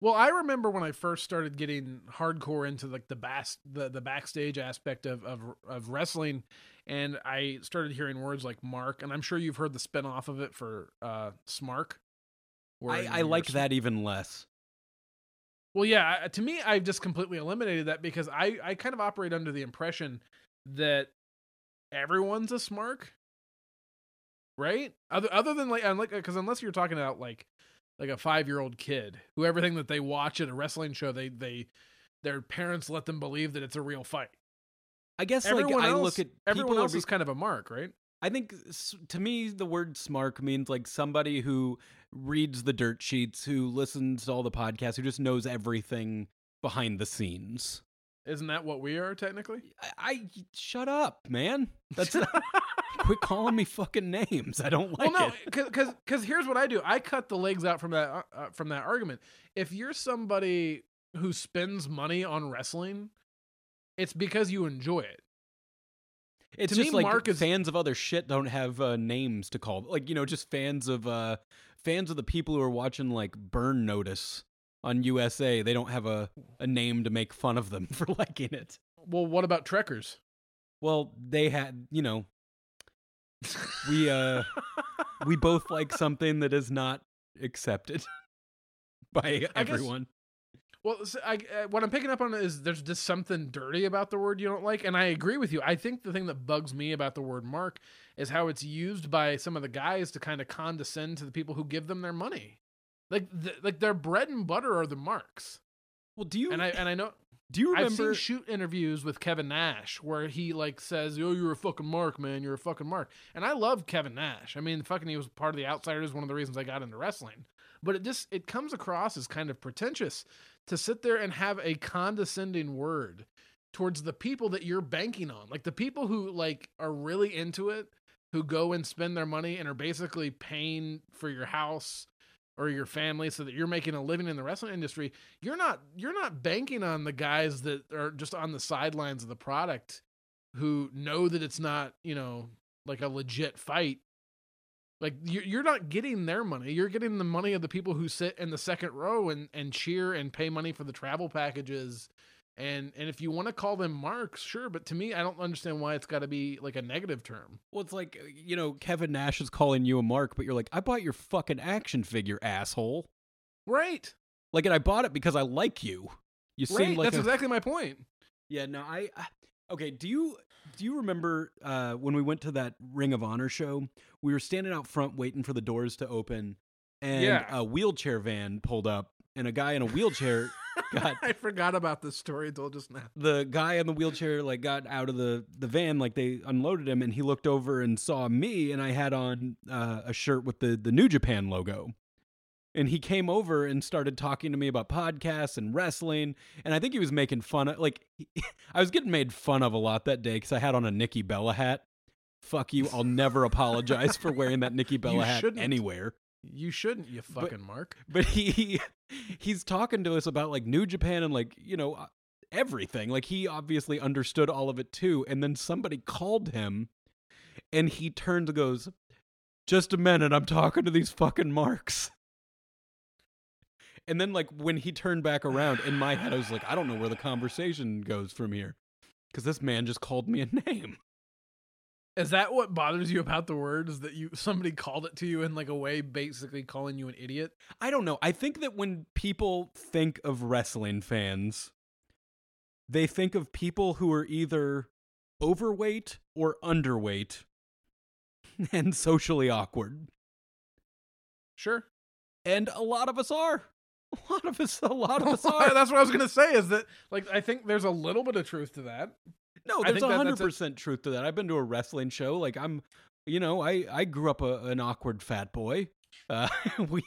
Well, I remember when I first started getting hardcore into like the bas- the the backstage aspect of of of wrestling, and I started hearing words like Mark, and I'm sure you've heard the spin-off of it for uh Smark. I I like sm- that even less. Well, yeah, to me, I've just completely eliminated that because I I kind of operate under the impression that everyone's a Smark, right? Other other than like unlike because unless you're talking about like like a five year old kid who everything that they watch at a wrestling show they they their parents let them believe that it's a real fight. I guess Everyone like I look at everyone people else be- is kind of a mark, right? I think to me the word smark means like somebody who reads the dirt sheets, who listens to all the podcasts, who just knows everything behind the scenes. Isn't that what we are technically? I, I shut up, man. That's quit calling me fucking names. I don't like well, no, it. because because here's what I do. I cut the legs out from that uh, uh, from that argument. If you're somebody who spends money on wrestling, it's because you enjoy it. It's to me, just like Mark is- fans of other shit don't have uh, names to call. Like you know, just fans of uh fans of the people who are watching like Burn Notice on USA. They don't have a a name to make fun of them for liking it. Well, what about Trekkers? Well, they had you know we uh we both like something that is not accepted by everyone. Well, s I uh, what I'm picking up on is there's just something dirty about the word you don't like, and I agree with you. I think the thing that bugs me about the word mark is how it's used by some of the guys to kind of condescend to the people who give them their money. Like, th- like their bread and butter are the marks, well, do you and I and I know do you I've seen remember? shoot interviews with Kevin Nash where he like says, "Oh, you're a fucking mark, man. You're a fucking mark." And I love Kevin Nash. I mean, fucking, he was part of the Outsiders. One of the reasons I got into wrestling. But it just it comes across as kind of pretentious to sit there and have a condescending word towards the people that you're banking on. Like the people who like are really into it, who go and spend their money and are basically paying for your house or your family so that you're making a living in the wrestling industry. You're not you're not banking on the guys that are just on the sidelines of the product who know that it's not, you know, like a legit fight like you're not getting their money. You're getting the money of the people who sit in the second row and and cheer and pay money for the travel packages. And and if you want to call them marks sure but to me i don't understand why it's got to be like a negative term. Well it's like you know kevin nash is calling you a mark but you're like i bought your fucking action figure asshole. Right. Like and i bought it because i like you. You right. seem like that's a... exactly my point. Yeah no I, I okay do you do you remember uh, when we went to that Ring of Honor show? We were standing out front waiting for the doors to open, and Yeah. a wheelchair van pulled up, and a guy in a wheelchair got i forgot about this story until just now the guy in the wheelchair like got out of the the van like they unloaded him and he looked over and saw me and i had on uh, a shirt with the the new japan logo and he came over and started talking to me about podcasts and wrestling and i think he was making fun of like he, i was getting made fun of a lot that day because i had on a nikki bella hat fuck you i'll never apologize for wearing that nikki bella hat shouldn't. anywhere you shouldn't you fucking mark but he he's talking to us about like New Japan and like you know uh, everything. Like he obviously understood all of it too. And then somebody called him, and he turned and goes, "Just a minute, I'm talking to these fucking marks." And then like when he turned back around, in my head I was like, I don't know where the conversation goes from here, because this man just called me a name. is that what bothers you about the word is that you somebody called it to you in like a way basically calling you an idiot I don't know. I think that when people think of wrestling fans, they think of people who are either overweight or underweight and socially awkward. sure And a lot of us are. A lot of us a lot of us are. That's what I was gonna say. Is that like I think there's a little bit of truth to that. No, there's a hundred percent truth to that. I've been to a wrestling show. Like I'm, you know, I I grew up a, an awkward fat boy. Uh, we,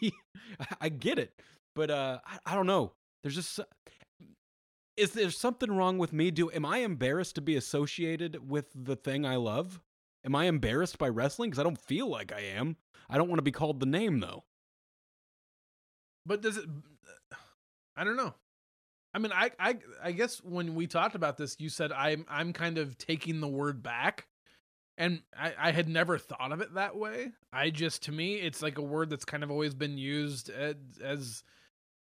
I get it, but uh, I, I don't know. There's just, is there something wrong with me? Do am I embarrassed to be associated with the thing I love? Am I embarrassed by wrestling? Because I don't feel like I am. I don't want to be called the name though. But does it? I don't know. I mean, I I I guess when we talked about this, you said I'm I'm kind of taking the word back, and I I had never thought of it that way. I just to me, it's like a word that's kind of always been used as, as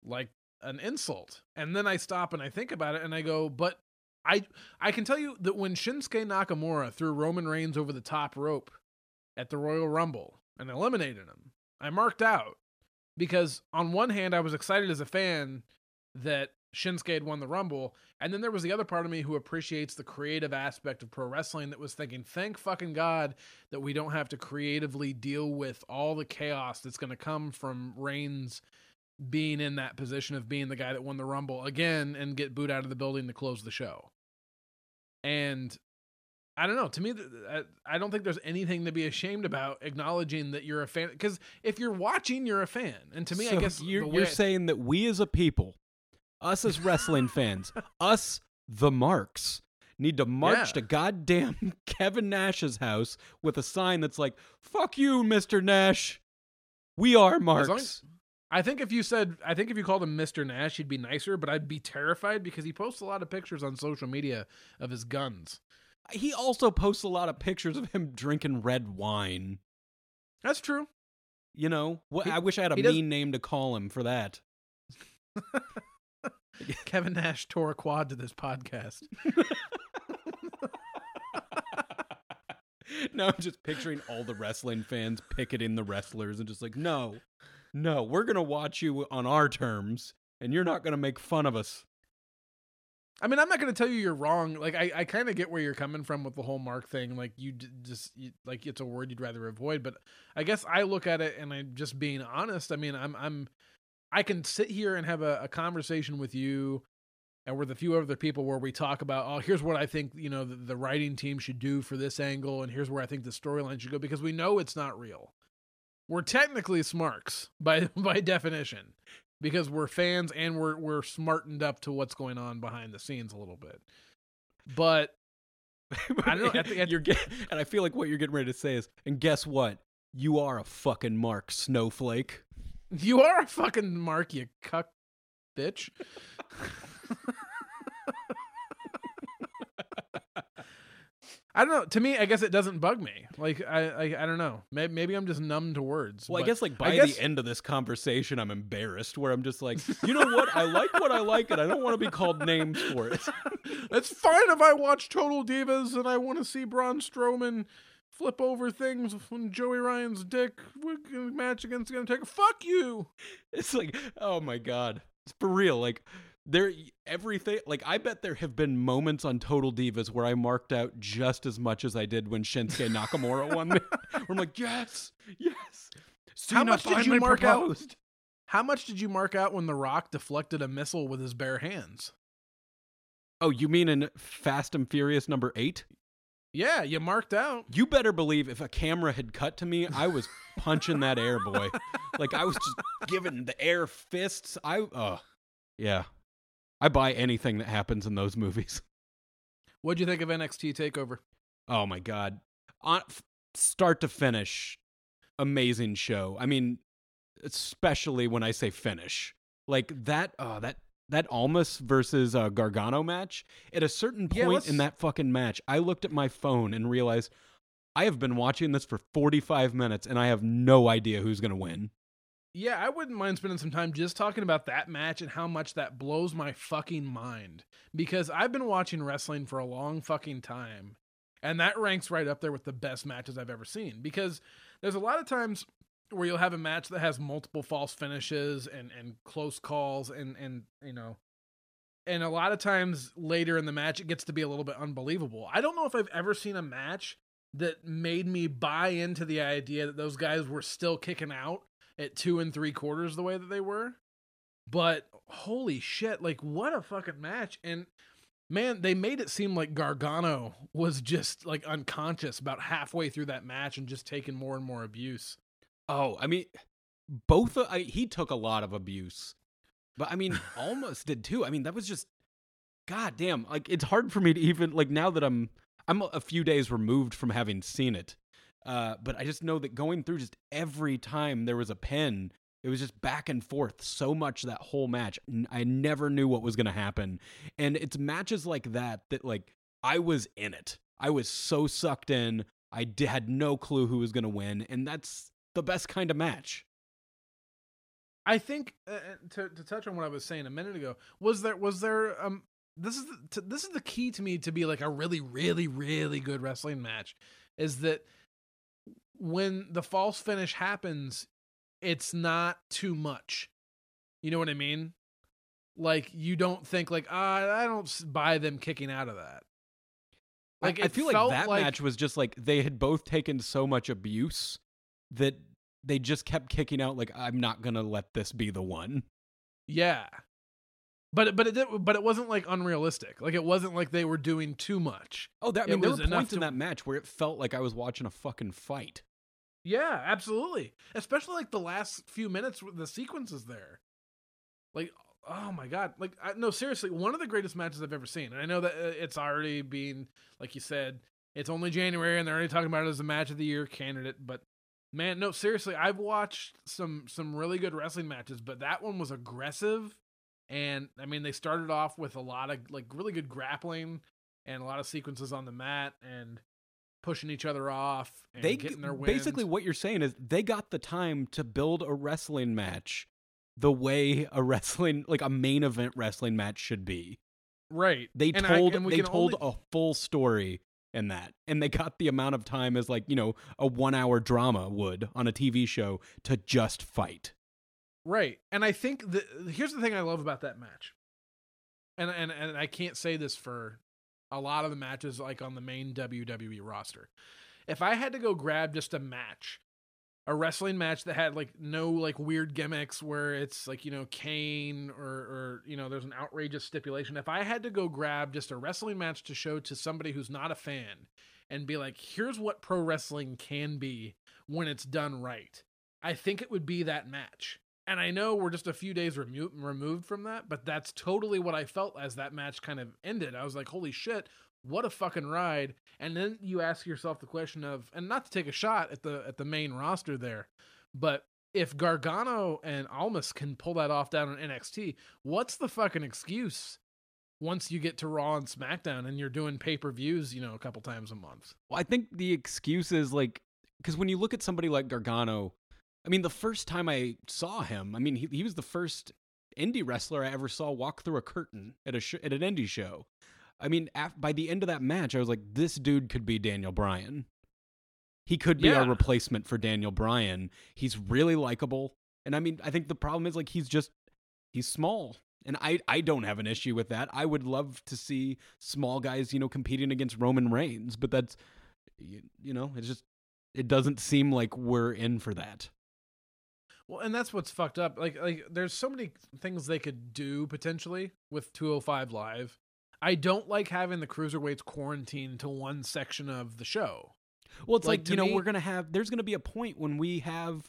like an insult, and then I stop and I think about it, and I go, but I I can tell you that when Shinsuke Nakamura threw Roman Reigns over the top rope at the Royal Rumble and eliminated him, I marked out because on one hand I was excited as a fan that Shinsuke had won the Rumble, and then there was the other part of me who appreciates the creative aspect of pro wrestling that was thinking, thank fucking God that we don't have to creatively deal with all the chaos that's going to come from Reigns being in that position of being the guy that won the Rumble again and get booed out of the building to close the show. And I don't know. To me, I- don't think there's anything to be ashamed about acknowledging that you're a fan. Because if you're watching, you're a fan. And to me, I guess you're, you're I- saying that we as a people, us as wrestling fans, us the marks, need to march Yeah. to goddamn Kevin Nash's house with a sign that's like, "Fuck you, Mister Nash. We are marks." I think if you said, I think if you called him Mr. Nash, he'd be nicer, but I'd be terrified because he posts a lot of pictures on social media of his guns. he also posts a lot of pictures of him drinking red wine. That's true. You know, what? He- I wish I had a mean name to call him for that. Kevin Nash tore a quad to this podcast. no, I'm just picturing all the wrestling fans picketing the wrestlers and just like, no, no, we're gonna watch you on our terms, and you're not gonna make fun of us. I mean, I'm not going to tell you you're wrong. Like, I, I kind of get where you're coming from with the whole mark thing. Like, you d- just, you, like, it's a word you'd rather avoid. But I guess I look at it and I'm just being honest. I mean, I'm, I'm, I can sit here and have a, a conversation with you and with a few other people where we talk about, oh, here's what I think, you know, the, the writing team should do for this angle. And here's where I think the storyline should go because we know it's not real. We're technically smarks by, by definition because we're fans and we're we're smartened up to what's going on behind the scenes a little bit. But I don't know, I think- you're get, and I feel like what you're getting ready to say is, and guess what? You are a fucking Mark Snowflake. You are a fucking mark, you cuck bitch. I don't know. To me, I guess it doesn't bug me. Like I, I, I don't know. Maybe, maybe I'm just numb to words. Well, I guess like by guess- the end of this conversation, I'm embarrassed. Where I'm just like, you know what? I like what I like, and I don't want to be called names for it. it's fine if I watch Total Divas and I want to see Braun Strowman flip over things when Joey Ryan's dick match against the Undertaker. Fuck you. It's like, oh my god, it's for real. Like there, everything. Like I bet there have been moments on Total Divas where I marked out just as much as I did when Shinsuke Nakamura won. me. Where I'm like, yes, yes. How much did you mark out? How much did you mark out when The Rock deflected a missile with his bare hands? Oh, you mean in Fast and Furious number eight? Yeah, you marked out. You better believe if a camera had cut to me, I was punching that air boy. Like I was just giving the air fists. I uh yeah. I buy anything that happens in those movies. What'd you think of NXT Takeover? Oh my god. On f- start to finish amazing show. I mean, especially when I say finish. Like that uh that that Almas versus uh, Gargano match, at a certain point let's- in that fucking match, I looked at my phone and realized I have been watching this for 45 minutes and I have no idea who's going to win. Yeah, I wouldn't mind spending some time just talking about that match and how much that blows my fucking mind. Because I've been watching wrestling for a long fucking time. And that ranks right up there with the best matches I've ever seen. Because there's a lot of times where you'll have a match that has multiple false finishes and, and close calls and, and you know and a lot of times later in the match it gets to be a little bit unbelievable. I don't know if I've ever seen a match that made me buy into the idea that those guys were still kicking out at two and three quarters the way that they were. But holy shit, like what a fucking match. And man, they made it seem like Gargano was just like unconscious about halfway through that match and just taking more and more abuse. Oh, I mean, both. Of, I, he took a lot of abuse, but I mean, almost did too. I mean, that was just, god damn. Like, it's hard for me to even like now that I'm I'm a few days removed from having seen it. Uh, but I just know that going through just every time there was a pin, it was just back and forth so much that whole match. I never knew what was going to happen. And it's matches like that that like I was in it. I was so sucked in. I d- had no clue who was going to win, and that's the best kind of match. I think uh, uh, to to touch on what I was saying a minute ago, was there was there um this is the, to, this is the key to me to be like a really really really good wrestling match is that when the false finish happens, it's not too much. You know what I mean? Like you don't think like ah, I don't buy them kicking out of that. Like Like I feel like that like- match was just like they had both taken so much abuse that they just kept kicking out like I'm not going to let this be the one. Yeah. But but it did, but it wasn't like unrealistic. Like it wasn't like they were doing too much. Oh, that I mean there was were points in that match where it felt like I was watching a fucking fight. Yeah, absolutely. Especially like the last few minutes with the sequences there. Like oh my god. Like I, no seriously, one of the greatest matches I've ever seen. And I know that uh, it's already being like you said, it's only January and they're already talking about it as a match of the year candidate, but man, no seriously, I've watched some some really good wrestling matches, but that one was aggressive and I mean they started off with a lot of like really good grappling and a lot of sequences on the mat and pushing each other off and They getting their wins. basically what you're saying is they got the time to build a wrestling match the way a wrestling like a main event wrestling match should be. right. They And I- told and they told only- a full story in that. And they got the amount of time as like, you know, a 1-hour drama would on a TV show to just fight. Right. And I think the here's the thing I love about that match. And and and I can't say this for a lot of the matches like on the main WWE roster. If I had to go grab just a match, a wrestling match that had like no like weird gimmicks where it's like, you know, Kane or or you know, there's an outrageous stipulation. If I had to go grab just a wrestling match to show to somebody who's not a fan and be like, here's what pro wrestling can be when it's done right. I think it would be that match. And I know we're just a few days remo- removed from that, but that's totally what I felt as that match kind of ended. I was like, holy shit, what a fucking ride. And then you ask yourself the question of, and not to take a shot at the at the main roster there, but if Gargano and Almas can pull that off down on NXT, what's the fucking excuse once you get to Raw and SmackDown and you're doing pay per views, you know, a couple times a month? Well, I think the excuse is like because when you look at somebody like Gargano, I mean, the first time I saw him, I mean, he he was the first indie wrestler I ever saw walk through a curtain at a sh- at an indie show. I mean, af- by the end of that match, I was like, this dude could be Daniel Bryan. He could be Yeah. a replacement for Daniel Bryan. He's really likable. And I mean, I think the problem is like he's just he's small. And I I don't have an issue with that. I would love to see small guys, you know, competing against Roman Reigns, but that's you, you know, it's just it doesn't seem like we're in for that. Well, and that's what's fucked up. Like, like there's so many things they could do potentially with 205 Live. I don't like having the cruiserweights quarantined to one section of the show. Well, it's Like, like, you know, me- we're going to have, there's going to be a point when we have,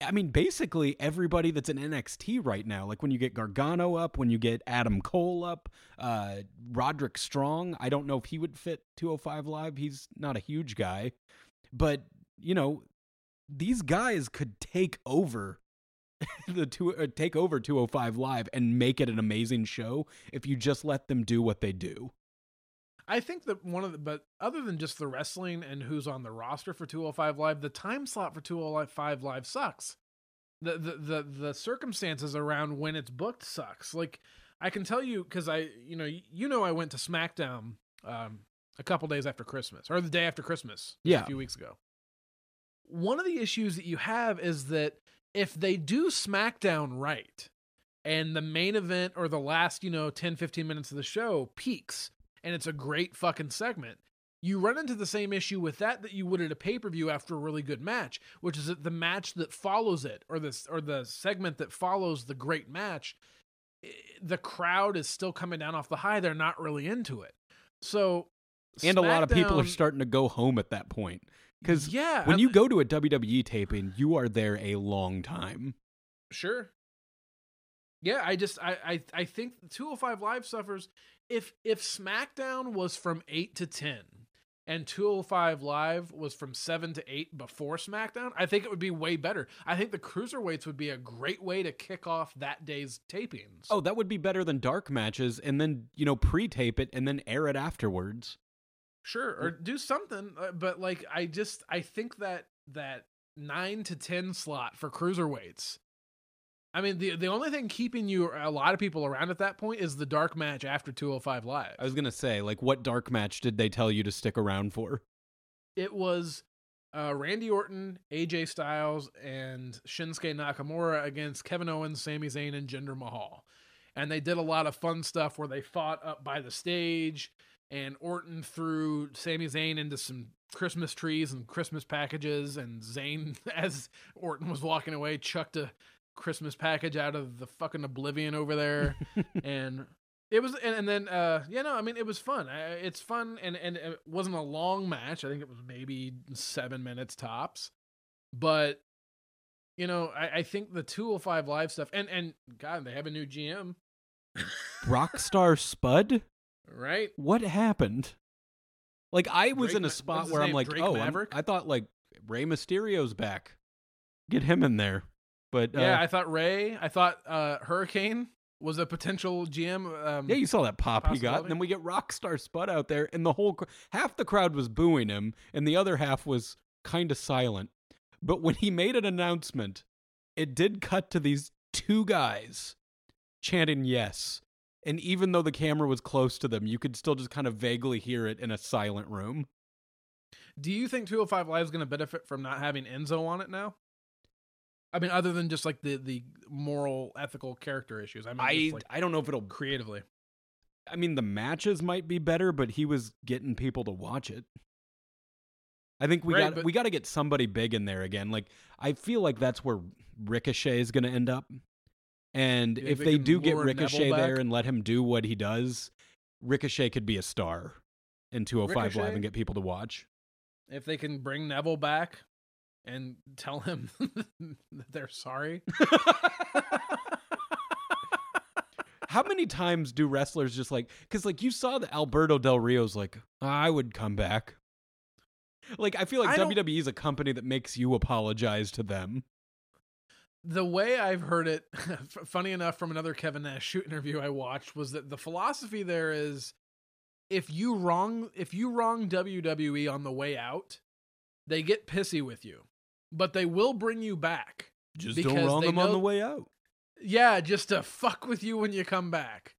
I mean, basically everybody that's in NXT right now, like when you get Gargano up, when you get Adam Cole up, uh, Roderick Strong, I don't know if he would fit 205 Live. He's not a huge guy. But, you know, these guys could take over the two uh, take over 205 live and make it an amazing show if you just let them do what they do. I think that one of the, but other than just the wrestling and who's on the roster for 205 Live, the time slot for 205 Live sucks. The, the, the, the circumstances around when it's booked sucks. Like, I can tell you, cause I, you know, you know, I went to SmackDown, um, a couple days after Christmas or the day after Christmas, Yeah. a few weeks ago. One of the issues that you have is that if they do SmackDown right and the main event or the last, you know, 10, 15 minutes of the show peaks and it's a great fucking segment, you run into the same issue with that that you would at a pay-per-view after a really good match, which is that the match that follows it or this or the segment that follows the great match, eh, the crowd is still coming down off the high. They're not really into it. So And a lot of people are starting to go home at that point. Because yeah, when I- you go to a WWE taping, you are there a long time. Sure. Yeah, I just I I I think 205 Live suffers if if SmackDown was from 8 to 10 and 205 Live was from 7 to 8 before SmackDown, I think it would be way better. I think the cruiserweights would be a great way to kick off that day's tapings. Oh, that would be better than dark matches and then, you know, pre-tape it and then air it afterwards. Sure, or do something, uh, but like I just I think that that 9 to 10 slot for cruiserweights I mean, the the only thing keeping you a lot of people around at that point is the dark match after 205 Live. I was going to say, like, what dark match did they tell you to stick around for? it was uh, Randy Orton, AJ Styles, and Shinsuke Nakamura against Kevin Owens, Sami Zayn, and Jinder Mahal. And they did a lot of fun stuff where they fought up by the stage, and Orton threw Sami Zayn into some Christmas trees and Christmas packages, and Zayn, as Orton was walking away, chucked a Christmas package out of the fucking oblivion over there, and it was, and, and then, uh, yeah, no, I mean, it was fun. I, it's fun, and and it wasn't a long match. I think it was maybe seven minutes tops, but you know, I, I think the 205 live stuff, and and God, they have a new GM, Rockstar Spud? Right? What happened? Like, I was Drake in a spot where I'm name? like, Drake oh, Maverick? I thought, like, Rey Mysterio's back. Get him in there. But, uh, yeah, I thought Rey, I thought uh, Hurricane was a potential GM. Um, Yeah, you saw that pop he got, and then we get Rockstar Spud out there, and the whole cr- half the crowd was booing him, and the other half was kind of silent. But when he made an announcement, it did cut to these two guys chanting yes. And even though the camera was close to them, you could still just kind of vaguely hear it in a silent room. Do you think 205 Live is going to benefit from not having Enzo on it now? I mean, other than just like the the moral, ethical character issues. I mean, I just, like I don't know if it'll. creatively. I mean, the matches might be better, but he was getting people to watch it. I think we Right, got but- we got to get somebody big in there again. Like I feel like that's where Ricochet is going to end up. And Yeah, if they they do get Ricochet there back. and let him do what he does, Ricochet could be a star in 205 Live and get people to watch. If they can bring Neville back and tell him that they're sorry. how many times do wrestlers just like because like you saw the Alberto Del Rio's like I would come back. Like I feel like I WWE is a company that makes you apologize to them. The way I've heard it, funny enough, from another Kevin Nash shoot interview I watched, was that the philosophy there is, if you wrong if you wrong WWE on the way out, they get pissy with you, but they will bring you back. Just don't wrong them on the way out. Yeah, just to fuck with you when you come back.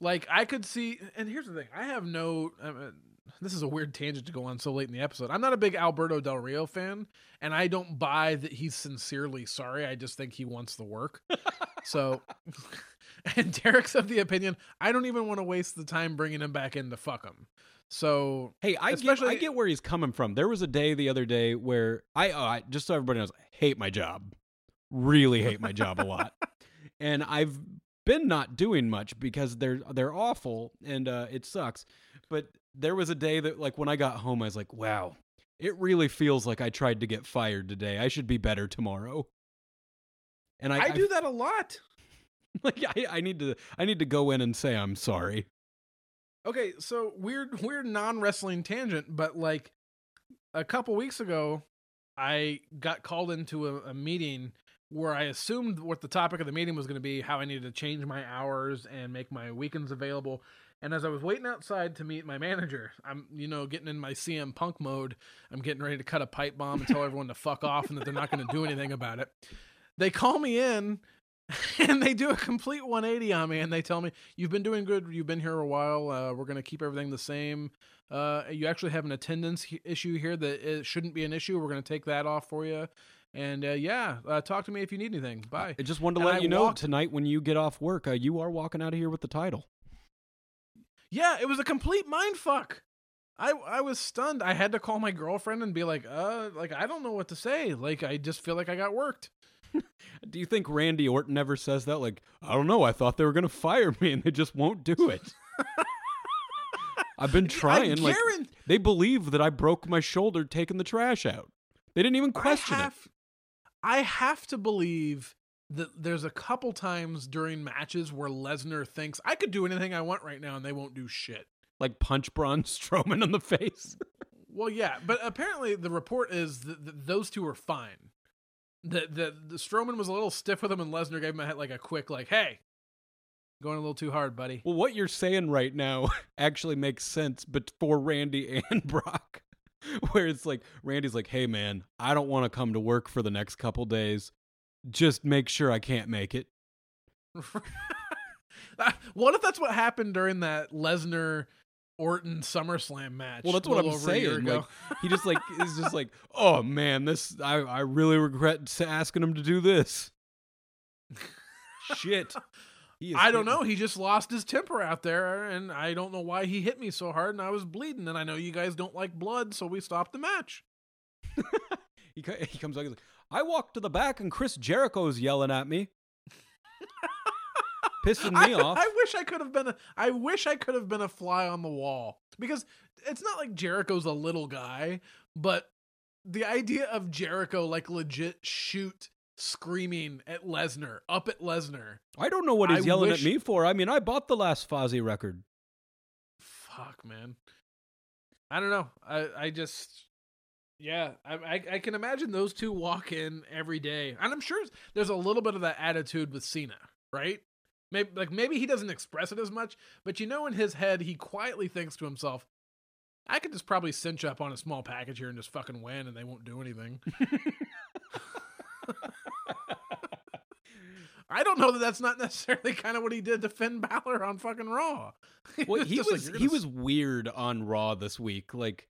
Like I could see, and here's the thing: I have no. I mean, this is a weird tangent to go on so late in the episode. I'm not a big Alberto Del Rio fan, and I don't buy that he's sincerely sorry. I just think he wants the work. so, and Derrick's of the opinion I don't even want to waste the time bringing him back in to fuck him. So Hey, I get, I get where he's coming from. There was a day the other day where I, oh, I just so everybody knows, I hate my job. Really hate my job a lot, and I've been not doing much because they're they're awful and uh, it sucks. But there was a day that like when I got home, I was like, wow, it really feels like I tried to get fired today. I should be better tomorrow. And I, I, do that a lot. like I, I need to I need to go in and say I'm sorry. Okay, so weird, weird non wrestling tangent, but like a couple weeks ago, I got called into a, a meeting where I assumed what the topic of the meeting was going to be how I needed to change my hours and make my weekends available. And as I was waiting outside to meet my manager, I'm, you know, getting in my CM Punk mode. I'm getting ready to cut a pipe bomb and tell everyone to fuck off and that they're not going to do anything about it. They call me in and they do a complete 180 on me and they tell me you've been doing good. You've been here a while. Uh, we're going to keep everything the same. Uh, you actually have an attendance issue here that it shouldn't be an issue. We're going to take that off for you. And uh, yeah uh, talk to me if you need anything. Bye. I just wanted to And let I you know walked- tonight when you get off work, uh, you are walking out of here with the title. Yeah it was a complete mind fuck I, I was stunned. I had to call my girlfriend and be like, uh, like I don't know what to say. Like I just feel like I got worked. Do you think Randy Orton ever says that? Like, I don't know. I thought they were going to fire me and they just won't do it. I've been trying. Like, they believe that I broke my shoulder taking the trash out. They didn't even question I it. I have to believe that there's a couple times during matches where Lesnar thinks I could do anything I want right now and they won't do shit. Like, punch Braun Strowman in the face. Well, yeah, but apparently the report is that, that those two were fine. That the, the Strowman was a little stiff with him, and Lesnar gave him a, like a quick like, "Hey, going a little too hard, buddy." well, what you're saying right now actually makes sense, but for Randy and Brock. Where it's like, Randy's like, hey, man, I don't want to come to work for the next couple days. Just make sure I can't make it. what if that's what happened during that Lesnar Orton SummerSlam match? Well, that's what I'm little over a year saying. Like, he just like is just like, oh man, this I I really regret s- asking him to do this. Shit. I don't know. He just lost his temper out there, and I don't know why he hit me so hard, and I was bleeding. And I know you guys don't like blood, so we stopped the match. He he comes out. He's like, I walked to the back and Chris Jericho's yelling at me, pissing me I, off. I wish I could have been. A, I wish I could have been a fly on the wall because it's not like Jericho's a little guy, but the idea of Jericho like legit shoot screaming at Lesnar, up at Lesnar. I don't know what he's I yelling wish- at me for. I mean, I bought the last Fozzy record. Fuck, man. I don't know. I I just yeah, I, I I can imagine those two walk in every day, and I'm sure there's a little bit of that attitude with Cena, right? Maybe like maybe he doesn't express it as much, but you know, in his head, he quietly thinks to himself, "I could just probably cinch up on a small package here and just fucking win, and they won't do anything." I don't know that that's not necessarily kind of what he did to Finn Balor on fucking Raw. Well, he like, was "You're he was weird on Raw this week. Like,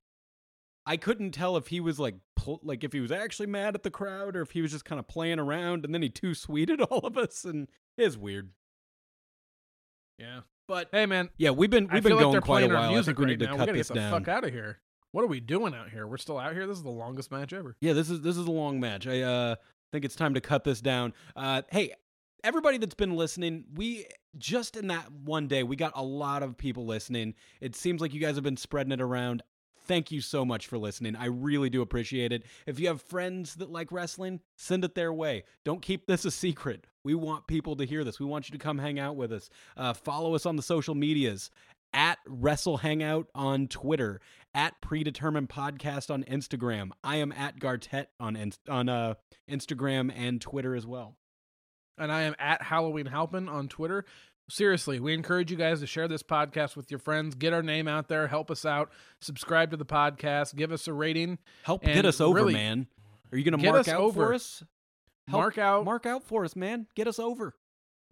I couldn't tell if he was like pl- like if he was actually mad at the crowd or if he was just kind of playing around, and then he too sweeted all of us, and it is weird. Yeah. But Hey man, yeah, we've been we've feel been going they're quite a playing our while. I music think we right need to now. We cut gotta this get the down. fuck out of here. What are we doing out here? We're still out here. This is the longest match ever. Yeah, this is this is a long match. I uh think it's time to cut this down. Uh hey, everybody that's been listening, we just in that one day, we got a lot of people listening. It seems like you guys have been spreading it around. Thank you so much for listening. I really do appreciate it. If you have friends that like wrestling, send it their way. Don't keep this a secret. We want people to hear this. We want you to come hang out with us. Uh, follow us on the social medias at Wrestle Hangout on Twitter, at Predetermined Podcast on Instagram. I am at Gartet on on uh, Instagram and Twitter as well. And I am at Halloween Halpin on Twitter. Seriously, we encourage you guys to share this podcast with your friends. Get our name out there. Help us out. Subscribe to the podcast. Give us a rating. Help get us over, really, man. Are you going to mark out over. for us? Help Mark out. Mark out for us, man. Get us over.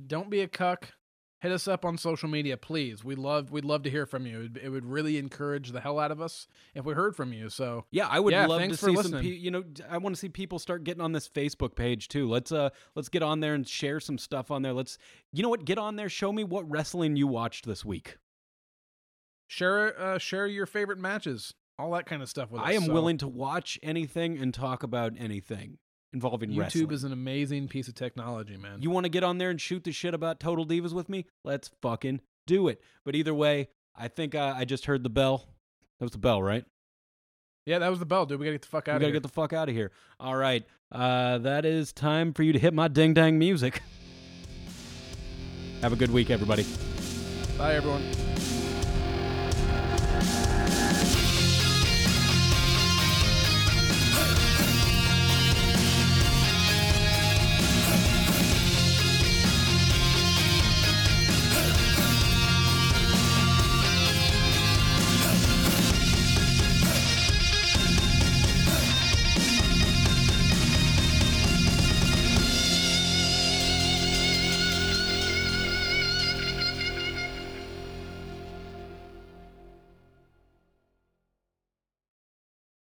Don't be a cuck. Hit us up on social media, please. We love we'd love to hear from you. It, it would really encourage the hell out of us if we heard from you. So Yeah, I would Yeah, love to see some. Pe- you know, I want to see people start getting on this Facebook page too. Let's uh, let's get on there and share some stuff on there. Let's, you know what? Get on there. Show me what wrestling you watched this week. share uh, share your favorite matches, all that kind of stuff with us. I am So willing to watch anything and talk about anything involving YouTube wrestling. is an amazing piece of technology, man. You want to get on there and shoot the shit about Total Divas with me? Let's fucking do it. But either way, I think uh, I just heard the bell. That was the bell, right? yeah, that was the bell, dude. We gotta get the fuck out. We gotta of here. get the fuck out of here. All right, uh, that is time for you to hit my ding dang music. Have a good week, everybody. Bye, everyone.